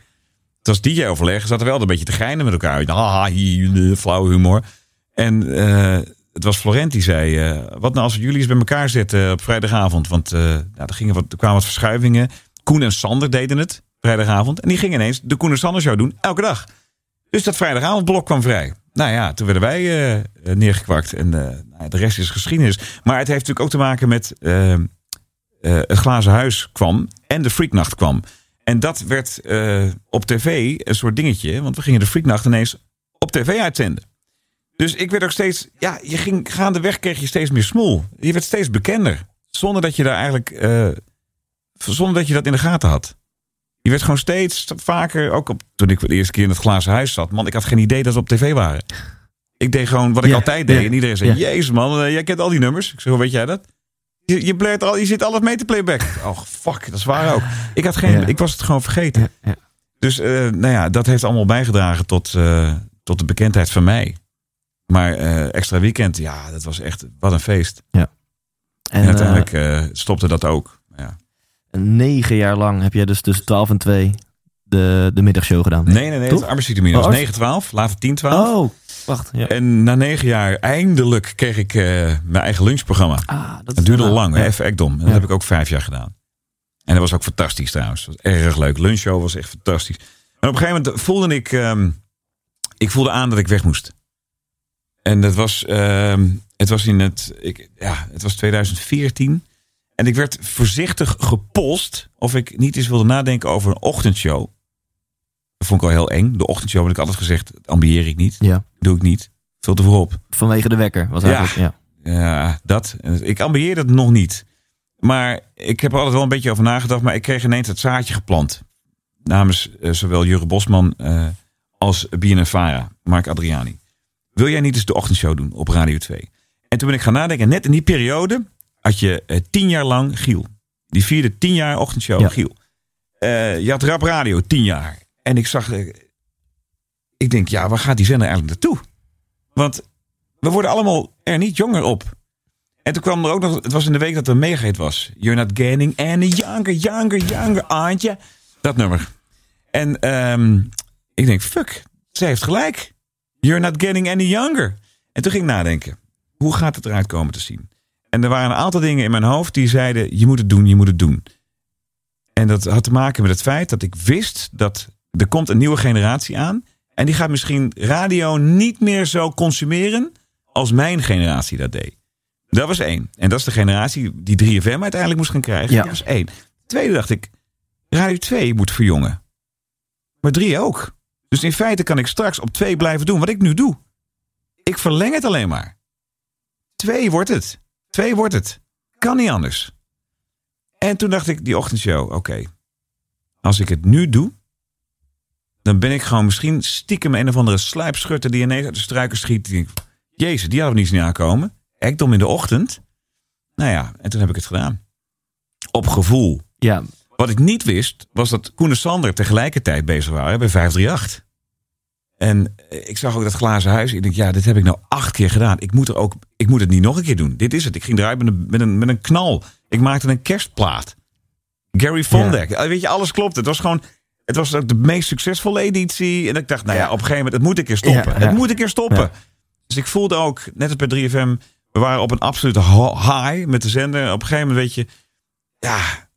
Het was DJ-overleg, zaten wel een beetje te geinen met elkaar. Haha, flauwe humor. En eh, het was Florent die zei: eh, Wat nou als we jullie eens bij elkaar zetten op vrijdagavond? Want eh, nou, er, gingen wat, er kwamen wat verschuivingen. Koen en Sander deden het vrijdagavond. En die gingen ineens de Koen en Sander show doen, elke dag. Dus dat vrijdagavondblok kwam vrij. Nou ja, toen werden wij neergekwakt. En nou de rest is geschiedenis. Maar het heeft natuurlijk ook te maken met... eh, eh, het glazen huis kwam en de Freaknacht kwam. En dat werd eh, op tv een soort dingetje. Want we gingen de Freaknacht ineens op tv uitzenden. Dus ik werd ook steeds... Ja, je ging gaandeweg kreeg je steeds meer smoel. Je werd steeds bekender. Zonder dat je daar eigenlijk... eh, zonder dat je dat in de gaten had. Je werd gewoon steeds vaker, ook op, toen ik voor de eerste keer in het glazen huis zat. Man, ik had geen idee dat ze op tv waren. Ik deed gewoon wat ik altijd deed. En iedereen zei, jezus man, jij kent al die nummers. Ik zei, hoe weet jij dat? Je, je, blurt al, je zit alles mee te playback. Oh, fuck, dat is waar ook. Ik, had geen, Ja. ik was het gewoon vergeten. Ja, ja. Dus eh, nou ja, dat heeft allemaal bijgedragen tot, eh, tot de bekendheid van mij. Maar eh, extra weekend, ja, dat was echt, wat een feest. En, En, uiteindelijk stopte dat ook. Ja. negen jaar lang heb jij dus tussen 12 en 2 de, de middagshow gedaan. Nee, nee, nee, Toch? het arbeidsvitamine was arts- 9-12, later 10-12. Oh, wacht. Ja. En na negen jaar, eindelijk kreeg ik eh, mijn eigen lunchprogramma. Ah, dat Het duurde wel- lang, ja. even Ekdom. En dat Ja. heb ik ook vijf jaar gedaan. En dat was ook fantastisch trouwens. Dat was erg leuk. Lunchshow was echt fantastisch. En op een gegeven moment voelde ik... ehm, ik voelde aan dat ik weg moest. En dat was... ehm, het was in het... Ik, ja, het was 2014. En ik werd voorzichtig gepolst... of ik niet eens wilde nadenken over een ochtendshow. Dat vond ik al heel eng. De ochtendshow heb ik altijd gezegd... ambieer ik niet. Ja, Doe ik niet. Veel te voorop. vanwege de wekker was Ja. eigenlijk. Ja. Ja, dat. Ik ambieer het nog niet. Maar ik heb er altijd wel een beetje over nagedacht. Maar ik kreeg ineens het zaadje geplant. Namens eh, zowel Jurre Bosman eh, als BNNVARA, Mark Adriani. Wil jij niet eens de ochtendshow doen op Radio 2? En toen ben ik gaan nadenken. Net in die periode had je eh, tien jaar lang Giel. Die vierde tien jaar ochtendshow Ja. Giel. Je had Rap Radio tien jaar. En ik zag... eh, ik denk, ja, waar gaat die zender eigenlijk naartoe? Want we worden allemaal er niet jonger op. En toen kwam er ook nog, het was in de week dat er meegeet was. You're not getting any younger, younger, younger, you? Dat nummer. En ehm, ik denk, fuck, ze heeft gelijk. You're not getting any younger. En toen ging ik nadenken, hoe gaat het eruit komen te zien? En er waren een aantal dingen in mijn hoofd die zeiden, je moet het doen, je moet het doen. En dat had te maken met het feit dat ik wist dat er komt een nieuwe generatie aan. En die gaat misschien radio niet meer zo consumeren als mijn generatie dat deed. Dat was één. En dat is de generatie die 3FM uiteindelijk moest gaan krijgen. Ja. Dat was één. Tweede dacht ik, Radio 2 moet verjongen. Maar 3 ook. Dus in feite kan ik straks op 2 blijven doen wat ik nu doe. Ik verleng het alleen maar. 2 wordt het. 2 wordt het. Kan niet anders. En toen dacht ik, die ochtendshow, oké. Als ik het nu doe, dan ben ik gewoon misschien stiekem een of andere sluipschutter die ineens uit de struiken schiet. Die, Jezus, die hadden we niet zien aankomen. Ekdom in de ochtend. Nou ja, en toen heb ik het gedaan. Op gevoel. Ja, Wat ik niet wist, was dat Koen en Sander tegelijkertijd bezig waren bij 538. En eh, ik zag ook dat glazen huis. Ik denk, ja, dit heb ik nou acht keer gedaan. Ik moet, er ook, ik moet het niet nog een keer doen. Dit is het. Ik ging eruit met een, met een, met een knal. Ik maakte een kerstplaat. Gary Vondek. Eh, Weet je, alles klopt. Het was gewoon... Het was ook de meest succesvolle editie. En ik dacht, nou ja, op een gegeven moment, het moet een keer stoppen. Het moet een keer stoppen. Dus ik voelde ook, net als bij 3FM, we waren op een absolute high met de zender. Op een gegeven moment weet je, ja,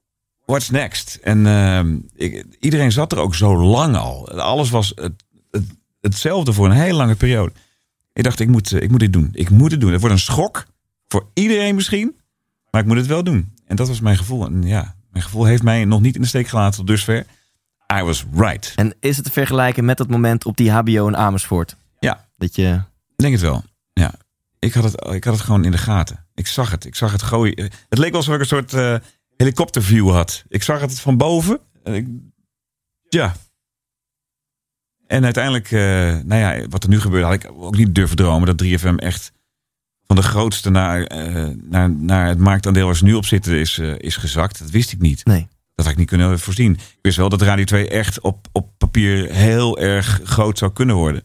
what's next? En ehm, ik, iedereen zat er ook zo lang al. Alles was het, het, hetzelfde voor een hele lange periode. Ik dacht, ik moet, eh, ik moet dit doen. Ik moet het doen. Het wordt een schok voor iedereen misschien, maar ik moet het wel doen. En dat was mijn gevoel. En ja, mijn gevoel heeft mij nog niet in de steek gelaten tot dusver. I was right. en is het te vergelijken met dat moment op die HBO in Amersfoort? Ja, Dat je... Ik denk het wel. Ja. Ik had het, ik had het gewoon in de gaten. Ik zag het. Ik zag het gooien. Het leek alsof ik een soort eh, helikopterview had. Ik zag het van boven. En ik, ja. En uiteindelijk, eh, nou ja, wat er nu gebeurde, had ik ook niet durven dromen dat 3FM echt van de grootste naar, eh, naar, naar het marktaandeel waar ze nu op zitten is, is gezakt. Dat wist ik niet. Nee. Dat had ik niet kunnen voorzien. Ik wist wel dat Radio 2 echt op, op papier heel erg groot zou kunnen worden.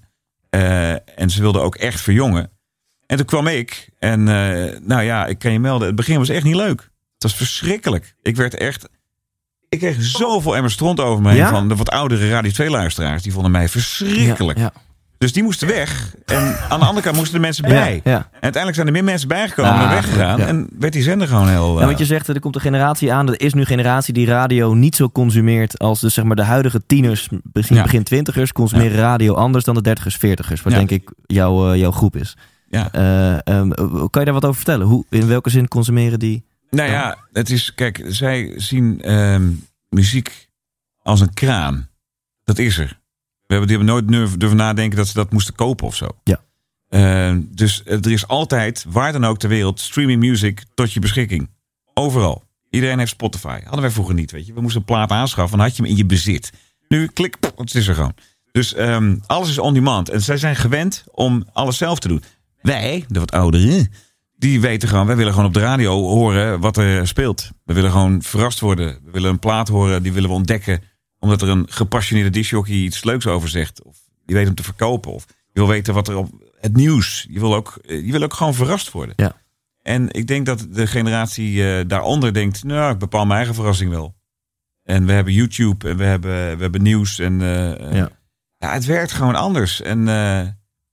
Eh, en ze wilden ook echt verjongen. En toen kwam ik. En eh, nou ja, ik kan je melden. Het begin was echt niet leuk. Het was verschrikkelijk. Ik werd echt... Ik kreeg zoveel emmer stront over me heen Ja? van de wat oudere Radio 2 luisteraars. Die vonden mij verschrikkelijk. Ja, Dus die moesten weg. En aan de andere kant moesten de mensen bij. Ja, ja. En uiteindelijk zijn er meer mensen bijgekomen Ah, en weggegaan. ja. En werd die zender gewoon heel... Ja, eh, want je zegt, er komt een generatie aan. Er is nu een generatie die radio niet zo consumeert als dus zeg maar de huidige tieners, misschien begin twintigers, consumeren radio anders dan de dertigers, veertigers. Wat denk ik jouw, eh, jouw groep is. ja. Eh, ehm, kan je daar wat over vertellen? Hoe, in welke zin consumeren die? Nou ja, het is, kijk, zij zien ehm, muziek als een kraan. Dat is er. We hebben, die hebben nooit durven, nadenken dat ze dat moesten kopen of zo. Ja. Ehm, dus eh, er is altijd, waar dan ook ter wereld, streaming music tot je beschikking. Overal. Iedereen heeft Spotify. Hadden wij vroeger niet, weet je. We moesten een plaat aanschaffen, dan had je hem in je bezit. Nu, klik, pff, het is er gewoon. Dus ehm, alles is on demand. En zij zijn gewend om alles zelf te doen. Wij, de wat ouderen, die weten gewoon, wij willen gewoon op de radio horen wat er speelt. We willen gewoon verrast worden. We willen een plaat horen, die willen we ontdekken. Omdat er een gepassioneerde discjockey iets leuks over zegt. Of je weet hem te verkopen. Of je wil weten wat er op het nieuws. Je wil ook, eh, je wil ook gewoon verrast worden. Ja. En ik denk dat de generatie eh, daaronder denkt, nou, ik bepaal mijn eigen verrassing wel. En we hebben YouTube en we hebben, we hebben nieuws. En eh, Ja. ja, het werkt gewoon anders. En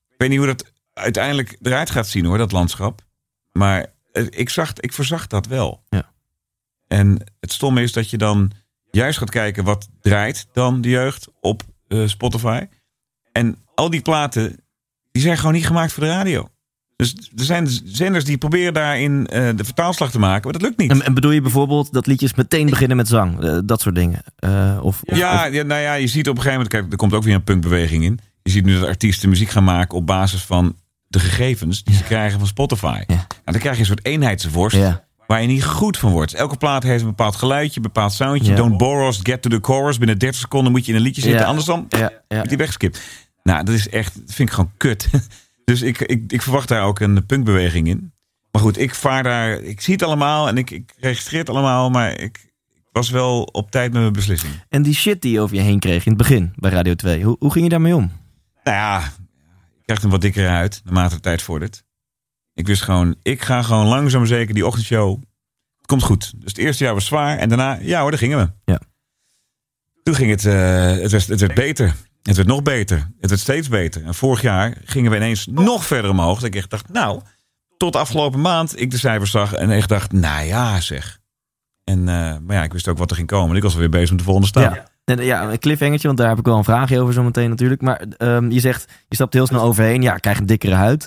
ik weet niet hoe dat uiteindelijk eruit gaat zien hoor, dat landschap. Maar ik, zag, ik verzag dat wel. Ja. En het stomme is dat je dan juist gaat kijken wat draait dan de jeugd op eh, Spotify. En al die platen, die zijn gewoon niet gemaakt voor de radio. Dus er zijn zenders die proberen daarin eh, de vertaalslag te maken, maar dat lukt niet. En, en bedoel je bijvoorbeeld dat liedjes meteen beginnen met zang? Eh, dat soort dingen? Of, of- Ja, of- ja, nou ja, je ziet op een gegeven moment, kijk, er komt ook weer een punkbeweging in. Je ziet nu dat artiesten muziek gaan maken op basis van de gegevens die ze krijgen van Spotify. Ja. Nou, dan krijg je een soort eenheidsworst ja. Waar je niet goed van wordt. Elke plaat heeft een bepaald geluidje, een bepaald soundje. Ja. Don't bore us, get to the chorus. Binnen 30 seconden moet je in een liedje zitten, Ja. anders dan Ja, wordt die weggeskipt. Nou, dat is echt, dat vind ik gewoon kut. <laughs> Dus ik, ik, ik verwacht daar ook een punkbeweging in. Maar goed, ik vaar daar, ik zie het allemaal en ik, ik registreer het allemaal, maar ik, ik was wel op tijd met mijn beslissing. En die shit die je over je heen kreeg in het begin bij Radio 2, hoe, hoe ging je daarmee om? Nou ja, je krijgt hem wat dikker uit naarmate de tijd vordert. Ik wist gewoon, ik ga gewoon langzaam zeker die ochtendshow. Het komt goed. Dus het eerste jaar was zwaar en daarna, ja hoor, daar gingen we. Ja. Toen ging het, eh, het, werd, het werd beter. Het werd nog beter. Het werd steeds beter. En vorig jaar gingen we ineens nog verder omhoog. Dat ik echt dacht, nou, tot afgelopen maand ik de cijfers zag en echt dacht, nou ja zeg. En, eh, maar ja, ik wist ook wat er ging komen. Ik was alweer bezig met de volgende stap. Ja. Ja, een cliffhangertje, want daar heb ik wel een vraagje over zometeen natuurlijk. Maar ehm, je zegt, je stapt heel snel overheen. Ja, ik krijg een dikkere huid.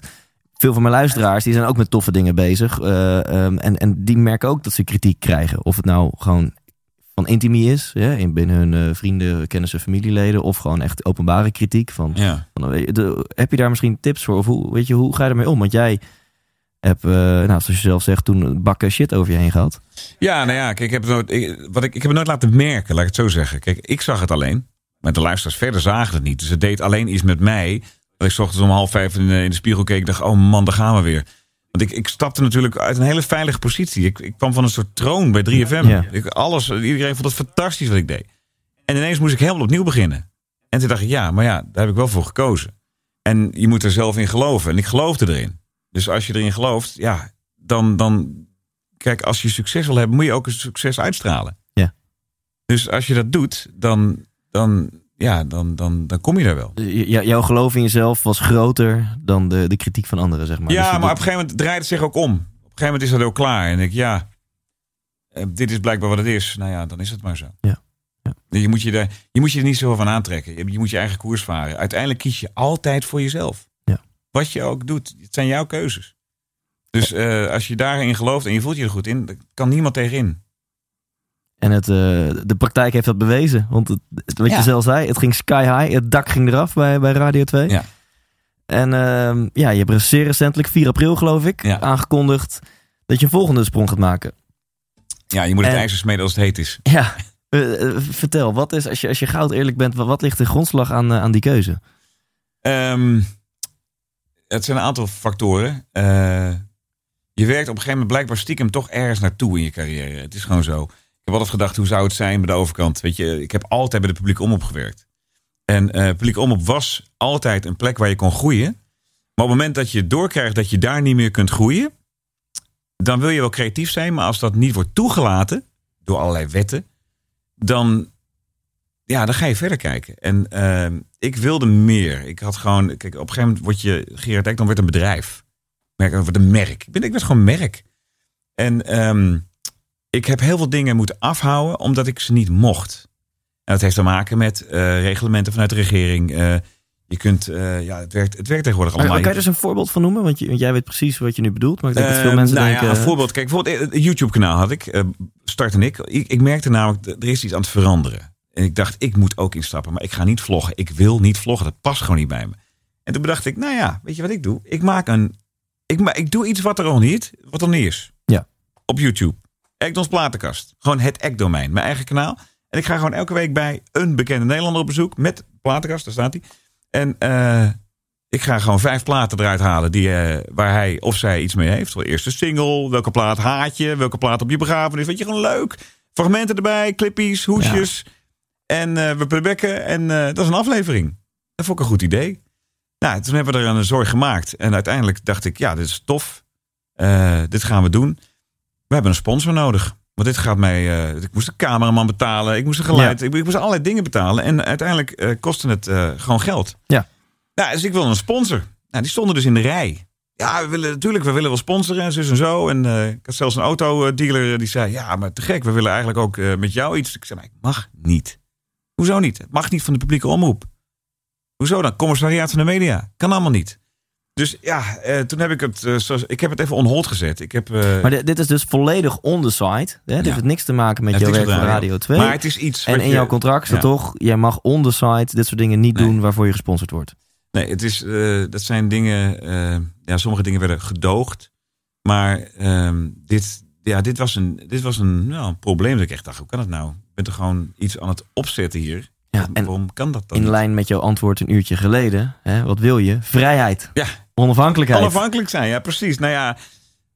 Veel van mijn luisteraars die zijn ook met toffe dingen bezig. eh, ehm, en, en die merken ook dat ze kritiek krijgen. Of het nou gewoon van intimie is, hè, in binnen hun eh, vrienden, kennissen, familieleden. Of gewoon echt openbare kritiek. Van, Ja. van, eh, de- heb je daar misschien tips voor? Of hoe, weet je, hoe ga je ermee om? Want jij hebt, eh, nou, zoals je zelf zegt, toen bakken shit over je heen gehad. Ja, nou ja, kijk, ik heb het nooit, ik, wat ik, ik heb het nooit laten merken, laat ik het zo zeggen. Kijk, ik zag het alleen. Maar de luisteraars verder zagen het niet. Dus het deed alleen iets met mij. Dat ik 's ochtends om half vijf in, de- in de spiegel keek. en dacht, oh man, daar gaan we weer. Want ik, ik stapte natuurlijk uit een hele veilige positie. Ik, ik kwam van een soort troon bij 3FM. Ja. Ik, alles, iedereen vond het fantastisch wat ik deed. En ineens moest ik helemaal opnieuw beginnen. En toen dacht ik, ja, maar ja, daar heb ik wel voor gekozen. En je moet er zelf in geloven. En ik geloofde erin. Dus als je erin gelooft, ja, dan, dan... Kijk, als je succes wil hebben, moet je ook een succes uitstralen. Ja. Dus als je dat doet, dan, dan, ja, dan, dan, dan kom je daar wel. Jouw geloof in jezelf was groter dan de, de kritiek van anderen, zeg maar. ja, Dus maar op een gegeven moment draait het zich ook om. Op een gegeven moment is dat ook klaar. En ik, ja, eh, dit is blijkbaar wat het is. Nou ja, dan is het maar zo. Ja. Ja. Je, moet je, daar, je moet je er niet zo van aantrekken. Je, je moet je eigen koers varen. Uiteindelijk kies je altijd voor jezelf. Ja. Wat je ook doet, het zijn jouw keuzes. Dus eh, als je daarin gelooft en je voelt je er goed in, dan kan niemand tegenin. En het, eh, de praktijk heeft dat bewezen. Want het, het- wat Ja. je zelf zei, het ging sky high. Het dak ging eraf bij, bij Radio 2. Ja. En ehm, ja, je hebt zeer recentelijk, 4 april geloof ik, Ja. aangekondigd dat je een volgende sprong gaat maken. Ja, je moet het En- ijzer smeden als het heet is. Ja, eh, eh, vertel, wat is, als je, als je goud eerlijk bent, wat, wat ligt de grondslag aan, aan die keuze? Ehm, het zijn een aantal factoren. Eh, je werkt op een gegeven moment blijkbaar stiekem toch ergens naartoe in je carrière. Het is gewoon zo. Ik heb altijd gedacht, hoe zou het zijn bij de overkant? Weet je, ik heb altijd bij de publiek omroep gewerkt. En eh publiek omroep was altijd een plek waar je kon groeien. Maar op het moment dat je doorkrijgt dat je daar niet meer kunt groeien, dan wil je wel creatief zijn. Maar als dat niet wordt toegelaten door allerlei wetten, dan, ja, dan ga je verder kijken. En ehm, ik wilde meer. Ik had gewoon, kijk, op een gegeven moment word je Gerard Ekdom werd een bedrijf. Merk, een merk. Ik ben, ik werd gewoon merk. En ehm, ik heb heel veel dingen moeten afhouden omdat ik ze niet mocht. En dat heeft te maken met eh, reglementen vanuit de regering. Eh, je kunt, eh, ja, het werkt, het werkt tegenwoordig Maar, allemaal. kan je er eens een voorbeeld van noemen? Want, je, want jij weet precies wat je nu bedoelt. Maar ik denk dat veel mensen nou denken... Ja, een voorbeeld. Kijk, bijvoorbeeld een YouTube-kanaal had ik. Start en ik. ik. Ik merkte namelijk, er is iets aan het veranderen. En ik dacht, ik moet ook instappen. Maar ik ga niet vloggen. Ik wil niet vloggen. Dat past gewoon niet bij me. En toen bedacht ik, nou ja, weet je wat ik doe? Ik maak een... Ik, ma ik doe iets wat er al niet, wat er niet is. Ja. Op YouTube. Ekdons Platenkast. Gewoon het Ek-domein. Mijn eigen kanaal. En ik ga gewoon elke week bij een bekende Nederlander op bezoek. Met Platenkast, daar staat hij. En eh, ik ga gewoon vijf platen eruit halen die, eh, waar hij of zij iets mee heeft. Wel eerste single, welke plaat haat je, welke plaat op je begrafenis. Weet je, gewoon leuk. Fragmenten erbij, clippies, hoesjes. En eh, we playbacken en dat is een aflevering. Dat vond ik een goed idee. Nou, toen hebben we er een zorg gemaakt. En uiteindelijk dacht ik, ja, dit is tof. Dit gaan we doen. We hebben een sponsor nodig. Want dit gaat mij... eh, ik moest een cameraman betalen. Ik moest een geluid. Ik, ik moest allerlei dingen betalen. En uiteindelijk eh, kostte het eh, gewoon geld. Ja. Nou, dus ik wilde een sponsor. Nou, die stonden dus in de rij. Ja, we willen natuurlijk, we willen wel sponsoren en zus en zo. En ik had zelfs een autodealer die zei: Ja, maar te gek, we willen eigenlijk ook met jou iets. Ik zei: Maar ik mag niet. Hoezo niet? Het mag niet van de publieke omroep. Hoezo dan? Commissariaat van de media. Kan allemaal niet. Dus ja, eh, toen heb ik het, eh, zoals, ik heb het even on hold gezet. Ik heb, eh, Maar dit, dit is dus volledig on the site. Hè? Dit Ja. heeft niks te maken met jouw werk de Radio 2. Maar het is iets. en in je- jouw contract staat Ja. toch, jij mag on the site dit soort dingen niet Nee. doen waarvoor je gesponsord wordt. Nee, het is, dat zijn dingen. ja, sommige dingen werden gedoogd. Maar ehm, dit, ja, dit was een, dit was een, nou, een probleem. Dat ik echt dacht: hoe kan het nou? Ik ben er gewoon iets aan het opzetten hier. Ja, en Waarom kan dat dan? in lijn met jouw antwoord een uurtje geleden. Hè? Wat wil je? Vrijheid. Ja. Onafhankelijkheid. Onafhankelijk zijn, ja, precies. Nou ja,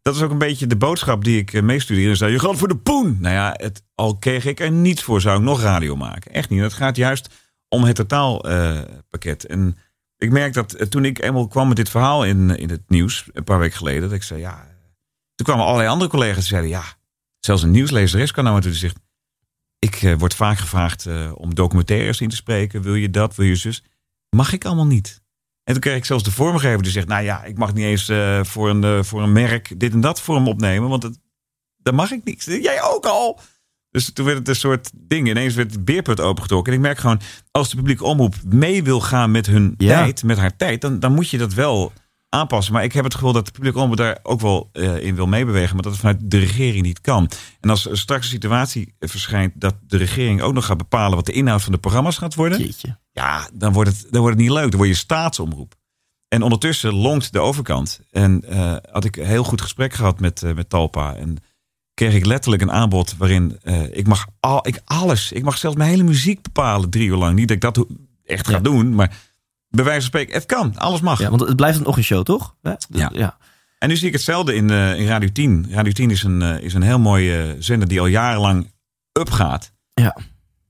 dat is ook een beetje de boodschap die ik eh, meestudeer. Dus, je gaat voor de poen. Nou ja, het, al kreeg ik er niets voor, zou ik nog radio maken. Echt niet. Het gaat juist om het totaalpakket. en ik merk dat eh, toen ik eenmaal kwam met dit verhaal in, in het nieuws, een paar weken geleden, dat ik zei, ja. Toen kwamen allerlei andere collega's die zeiden, ja, zelfs een nieuwslezeres kan nou natuurlijk zegt, ik eh, word vaak gevraagd eh, om documentaires in te spreken. Wil je dat? Wil je zus? Mag ik allemaal niet. En toen kreeg ik zelfs de vormgever die zegt: Nou ja, ik mag niet eens eh, voor, een, eh, voor een merk dit en dat voor hem opnemen, want dat mag ik niet. Jij ook al. Dus toen werd het een soort ding. Ineens werd het beerput opengetrokken. En ik merk gewoon, als de publieke omroep mee wil gaan met hun Ja. tijd, met haar tijd, dan, dan moet je dat wel aanpassen. Maar ik heb het gevoel dat de publieke omroep daar ook wel eh, in wil meebewegen, maar dat het vanuit de regering niet kan. En als er straks een situatie verschijnt dat de regering ook nog gaat bepalen wat de inhoud van de programma's gaat worden, Jeetje. ja, dan wordt, het, dan wordt het niet leuk. Dan word je staatsomroep. En ondertussen longt de overkant. En eh, had ik een heel goed gesprek gehad met, eh, met Talpa. En kreeg ik letterlijk een aanbod waarin eh, ik mag al, ik alles, ik mag zelfs mijn hele muziek bepalen drie uur lang. Niet dat ik dat echt ga Ja. doen, maar bij wijze van spreken, het kan, alles mag. Ja, want het blijft een ochtendshow, toch? Ja. Ja. ja. En nu zie ik hetzelfde in, eh, in Radio 10. Radio 10 is een, eh, is een heel mooie eh, zender die al jarenlang upgaat. Ja.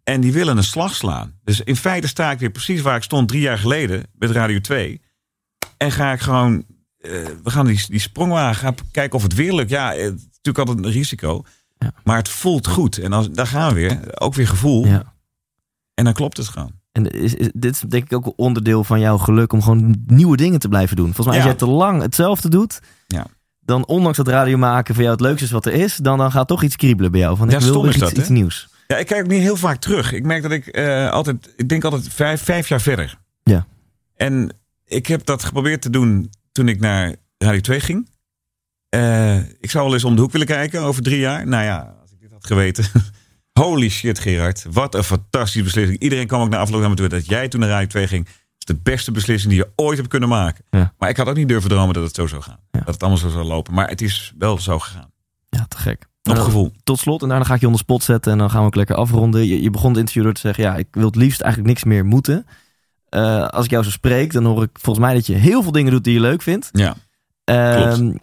En die willen een slag slaan. Dus in feite sta ik weer precies waar ik stond drie jaar geleden met Radio 2. En ga ik gewoon, we gaan die, die sprong gaan kijken of het weer lukt. Ja, het natuurlijk altijd een risico. Ja. Maar het voelt goed. En als, daar gaan we weer. Ook weer gevoel. ja. En dan klopt het gewoon. En is, is- dit is denk ik ook een onderdeel van jouw geluk om gewoon nieuwe dingen te blijven doen. Volgens mij, als Ja. jij te lang hetzelfde doet, Ja. dan ondanks dat radio maken voor jou het leukste is wat er is, dan, dan gaat toch iets kriebelen bij jou. Van Ja, ik wil weer iets, dat, iets nieuws. Ja, ik kijk ook niet heel vaak terug. Ik merk dat ik eh, altijd, ik denk altijd vijf, vijf jaar verder. Ja. En ik heb dat geprobeerd te doen toen ik naar Radio 2 ging. Eh, ik zou wel eens om de hoek willen kijken over drie jaar. Nou ja, als ik dit had geweten. Holy shit, Gerard. Wat een fantastische beslissing. Iedereen kwam ook naar afloop naar me toe dat jij toen naar Radio 2 ging. is de beste beslissing die je ooit hebt kunnen maken. Ja. Maar ik had ook niet durven dromen dat het zo zou gaan. Ja. Dat het allemaal zo zou lopen. Maar het is wel zo gegaan. Ja, te gek. Op Nou, gevoel. Tot slot, en daarna ga ik je onder spot zetten en dan gaan we ook lekker afronden. Je, je begon het interview door te zeggen, ja, ik wil het liefst eigenlijk niks meer moeten. Eh, als ik jou zo spreek, dan hoor ik volgens mij dat je heel veel dingen doet die je leuk vindt. Ja. Ehm,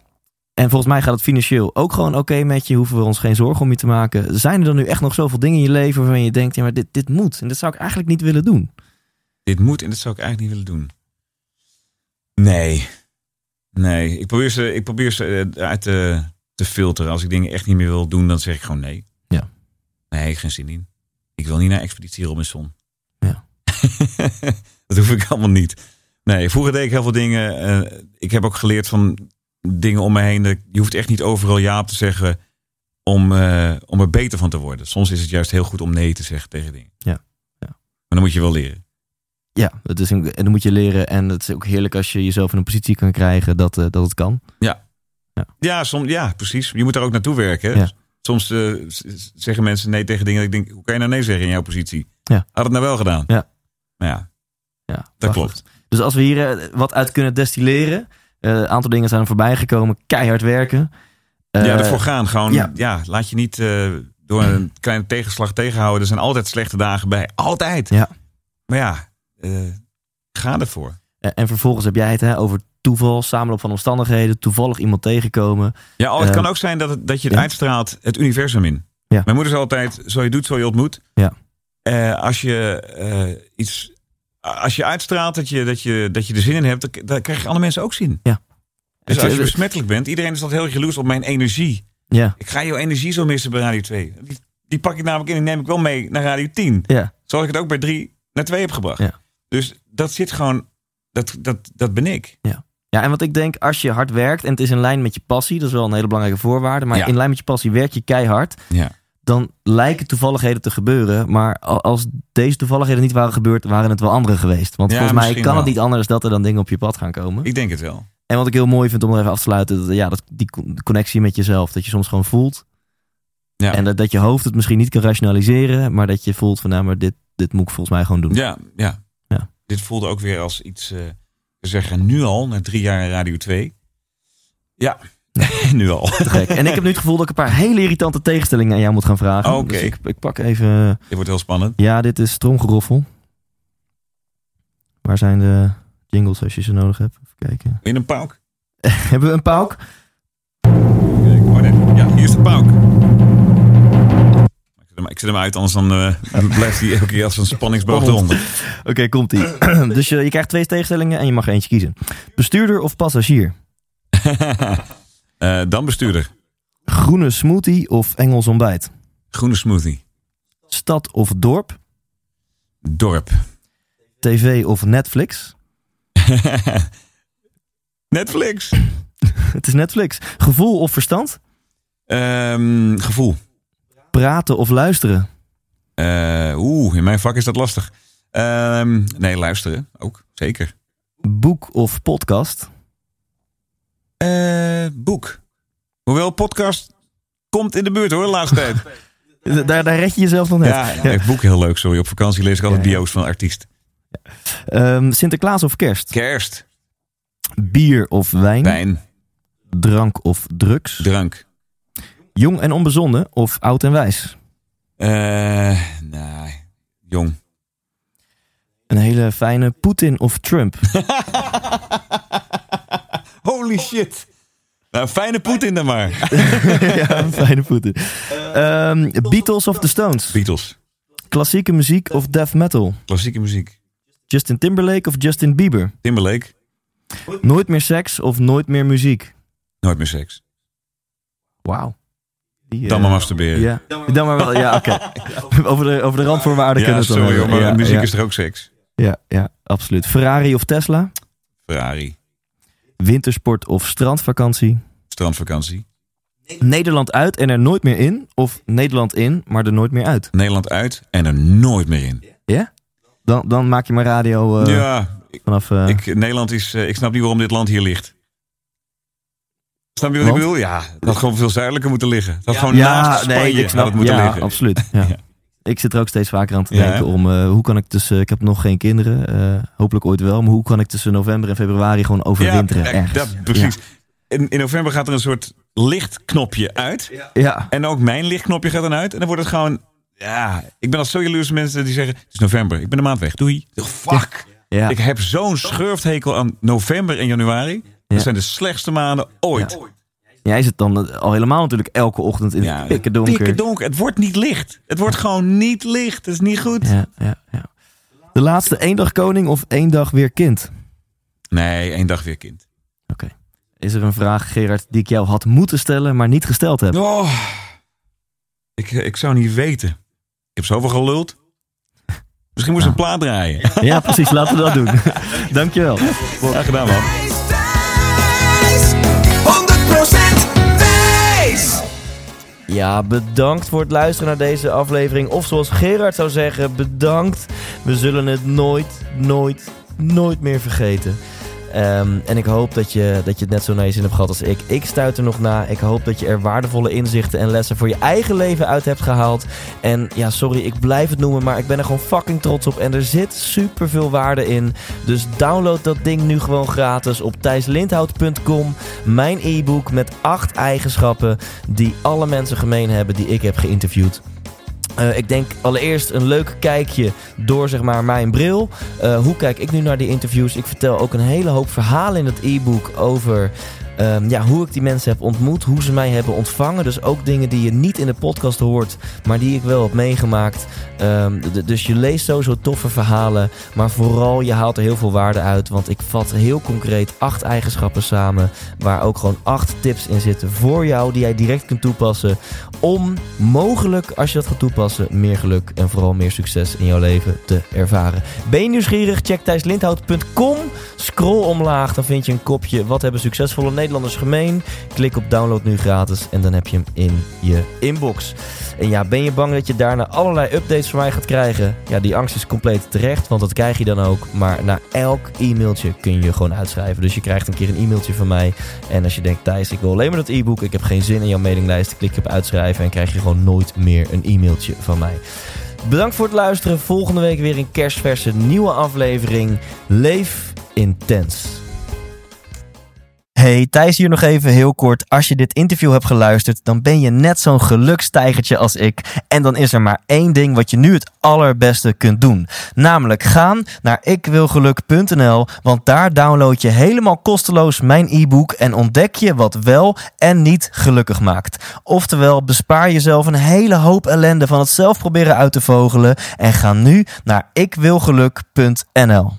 en volgens mij gaat het financieel ook gewoon oké met je. Hoeven we ons geen zorgen om je te maken. Zijn er dan nu echt nog zoveel dingen in je leven waarvan je denkt, ja, maar dit, dit moet. En dit zou ik eigenlijk niet willen doen. dit moet en dat zou ik eigenlijk niet willen doen. Nee. Nee. Ik probeer ze, ik probeer ze eh, uit te, te filteren. Als ik dingen echt niet meer wil doen, dan zeg ik gewoon nee. Ja. Nee, geen zin in. Ik wil niet naar Expeditie Robinson. Ja. <laughs> dat hoef ik allemaal niet. Nee, vroeger deed ik heel veel dingen. eh, ik heb ook geleerd van dingen om me heen. dat Je hoeft echt niet overal ja op te zeggen om, eh, om er beter van te worden. Soms is het juist heel goed om nee te zeggen tegen dingen. Ja. Ja. Maar dan moet je wel leren. Ja, het is een, en dan moet je leren. En het is ook heerlijk als je jezelf in een positie kan krijgen dat, eh, dat het kan. Ja, som, ja, precies. Je moet er ook naartoe werken. Ja. Soms eh, zeggen mensen nee tegen dingen. Dat ik denk, hoe kan je nou nee zeggen in jouw positie? Ja. Had het nou wel gedaan? Ja. Maar ja, Ja, dat klopt. Dus als we hier wat uit kunnen destilleren. Eh, Een aantal dingen zijn er voorbij gekomen. Keihard werken. Eh, ja, ervoor gaan. Gewoon, ja. ja. laat je niet eh, door een <laughs> kleine tegenslag tegenhouden. Er zijn altijd slechte dagen bij. Altijd. Ja. Maar ja, eh, ga ervoor. eh, En vervolgens heb jij het hè, over toeval, samenloop van omstandigheden. Toevallig iemand tegenkomen. Ja, oh, het Eh, kan ook zijn dat, het, dat je het ja. uitstraalt het universum in. Ja. Mijn moeder zei altijd, zo je doet, zo je ontmoet. Ja. Eh, als je eh, iets... Als je uitstraalt dat je, dat, je, dat je er zin in hebt, dan, dan krijg je andere mensen ook zin. Ja. Dus Het- als je besmettelijk bent, iedereen is altijd heel jaloers op mijn energie. Ja, Ik ga jouw energie zo missen bij Radio 2. Die, die pak ik namelijk in en neem ik wel mee naar Radio 10. ja, Zoals ik het ook bij 3 naar 2 heb gebracht. Ja. Dus dat zit gewoon, dat, dat, dat ben ik. ja. En wat ik denk, als je hard werkt en het is in lijn met je passie, dat is wel een hele belangrijke voorwaarde. Maar Ja. in lijn met je passie werk je keihard. Ja. Dan lijken toevalligheden te gebeuren. Maar als deze toevalligheden niet waren gebeurd, waren het wel andere geweest. Want Ja, volgens mij kan het niet anders dat er dan dingen op je pad gaan komen. Ik denk het wel. En wat ik heel mooi vind om er even af te sluiten, dat, ja, dat, die con- connectie met jezelf. Dat je soms gewoon voelt. Ja. En dat, dat je hoofd het misschien niet kan rationaliseren, maar dat je voelt van nou, maar dit, dit moet ik volgens mij gewoon doen. Ja, ja. Ja. Dit voelde ook weer als iets, eh, we zeggen nu al, na drie jaar Radio 2. Ja, nu al. Te gek. En ik heb nu het gevoel dat ik een paar hele irritante tegenstellingen aan jou moet gaan vragen. Oké. Dus ik, ik pak even. Dit wordt heel spannend. Ja, dit is tromgeroffel. Waar zijn de jingles als je ze nodig hebt? Even kijken. In een pauk. <laughs> Hebben we een pauk? Oh nee, ja, hier is de pauk. Ik zet hem, ik zet hem uit, anders dan eh, blijft hij elke keer als een spanningsboog eronder. Oké, komt ie. <clears throat> dus je, je krijgt twee tegenstellingen en je mag er eentje kiezen. Bestuurder of passagier? <laughs> Eh, dan bestuurder. Groene smoothie of Engels ontbijt? Groene smoothie. Stad of dorp? Dorp. TV of Netflix? <laughs> Netflix. <laughs> Het is Netflix. Gevoel of verstand? Ehm, gevoel. Praten of luisteren? Eh, Oeh, in mijn vak is dat lastig. Ehm, nee, luisteren ook, zeker. Boek of podcast? Eh, boek. Hoewel podcast komt in de buurt hoor, de laatste tijd. Daar, daar red je jezelf nog net. Ja, ja. boek heel leuk, sorry. Op vakantie lees ik altijd Ja, ja. bio's van artiest. Ehm, Sinterklaas of kerst? Kerst, Bier of wijn? wijn, Drank of drugs? drank. Jong en onbezonnen of oud en wijs? Eh, nee, jong. Een hele fijne Poetin of Trump? <laughs> Holy shit. Nou, fijne Poetin dan maar. <laughs> ja, fijne Poetin. Ehm, Beatles of The Stones? Beatles. Klassieke muziek of death metal? Klassieke muziek. Justin Timberlake of Justin Bieber? Timberlake. Nooit meer seks of nooit meer muziek? Nooit meer seks. Wauw. Die, Dan eh, maar masturberen. Ja, dan maar wel. Ja, oké. <laughs> over, de, over de randvoorwaarden Ja, kunnen we het dan sorry hoor, maar ja, muziek ja, is toch ook seks? Ja, ja, absoluut. Ferrari of Tesla? Ferrari. Wintersport of strandvakantie? Strandvakantie. Nederland uit en er nooit meer in? Of Nederland in, maar er nooit meer uit? Nederland uit en er nooit meer in. Ja? Dan, dan maak je maar radio eh, ja, ik, vanaf... eh, ik, Nederland is... eh, ik snap niet waarom dit land hier ligt. Snap je wat ik bedoel? Ja, het had gewoon veel zuidelijker moeten liggen. Het had gewoon ja, naast Spanje nee, ik had snap het moeten ja, liggen. absoluut. Ja. <laughs> Ik zit er ook steeds vaker aan te denken om eh, hoe kan ik tussen... Ik heb nog geen kinderen, eh, hopelijk ooit wel. Maar hoe kan ik tussen november en februari gewoon overwinteren ja, ergens? dat, precies. In, in november gaat er een soort lichtknopje uit. Ja. En ook mijn lichtknopje gaat dan uit. En dan wordt het gewoon... Ja, ik ben al zo jaloers mensen die zeggen... Het is november, ik ben de maand weg. Doei. Fuck. ja. Ik heb zo'n schurfthekel aan november en januari. Ja. Dat zijn de slechtste maanden ooit. Jij zit dan eh, al helemaal natuurlijk elke ochtend in Ja, het pikken donker. pikken donker. Het wordt niet licht. Het wordt gewoon niet licht. Het is niet goed. Ja, ja, ja. De laatste één dag koning of één dag weer kind? Nee, één dag weer kind. Oké. Is er een vraag, Gerard, die ik jou had moeten stellen, maar niet gesteld heb? Oh, ik, ik zou niet weten. Ik heb zoveel geluld. Misschien moest ik een plaat draaien. Ja, precies. Laten we dat doen. <laughs> Dankjewel. Graag gedaan, man. Ja, bedankt voor het luisteren naar deze aflevering. Of zoals Gerard zou zeggen, bedankt. We zullen het nooit, nooit, nooit meer vergeten. Ehm, en ik hoop dat je, dat je het net zo naar je zin hebt gehad als ik. Ik stuit er nog na. Ik hoop dat je er waardevolle inzichten en lessen voor je eigen leven uit hebt gehaald. En ja, sorry, ik blijf het noemen, maar ik ben er gewoon fucking trots op. En er zit super veel waarde in. Dus download dat ding nu gewoon gratis op thijslindhout.com. Mijn e-book met acht eigenschappen die alle mensen gemeen hebben die ik heb geïnterviewd. Eh, ik denk allereerst een leuk kijkje door zeg maar mijn bril. Eh, hoe kijk ik nu naar die interviews? Ik vertel ook een hele hoop verhalen in het e-book over ehm, ja, hoe ik die mensen heb ontmoet, hoe ze mij hebben ontvangen. Dus ook dingen die je niet in de podcast hoort, maar die ik wel heb meegemaakt. Ehm, dus je leest sowieso toffe verhalen, maar vooral je haalt er heel veel waarde uit. Want ik vat heel concreet acht eigenschappen samen, waar ook gewoon acht tips in zitten voor jou die jij direct kunt toepassen om mogelijk, als je dat gaat toepassen, meer geluk en vooral meer succes in jouw leven te ervaren. Ben je nieuwsgierig? Check thijslindhout.com. Scroll omlaag, dan vind je een kopje Wat hebben succesvolle Nederlanders gemeen? Klik op download nu gratis en dan heb je hem in je inbox. En ja, ben je bang dat je daarna allerlei updates van mij gaat krijgen? Ja, die angst is compleet terecht, want dat krijg je dan ook. Maar na elk e-mailtje kun je gewoon uitschrijven. Dus je krijgt een keer een e-mailtje van mij. En als je denkt, Thijs, ik wil alleen maar dat e-book. Ik heb geen zin in jouw mailinglijst. Klik je op uitschrijven en krijg je gewoon nooit meer een e-mailtje van mij. Bedankt voor het luisteren. Volgende week weer een kerstverse nieuwe aflevering. Leef intens. Hey, Thijs hier nog even heel kort. Als je dit interview hebt geluisterd, dan ben je net zo'n gelukstijgertje als ik. En dan is er maar één ding wat je nu het allerbeste kunt doen. Namelijk gaan naar ikwilgeluk.nl, want daar download je helemaal kosteloos mijn e-book en ontdek je wat wel en niet gelukkig maakt. Oftewel, bespaar jezelf een hele hoop ellende van het zelf proberen uit te vogelen en ga nu naar ikwilgeluk.nl.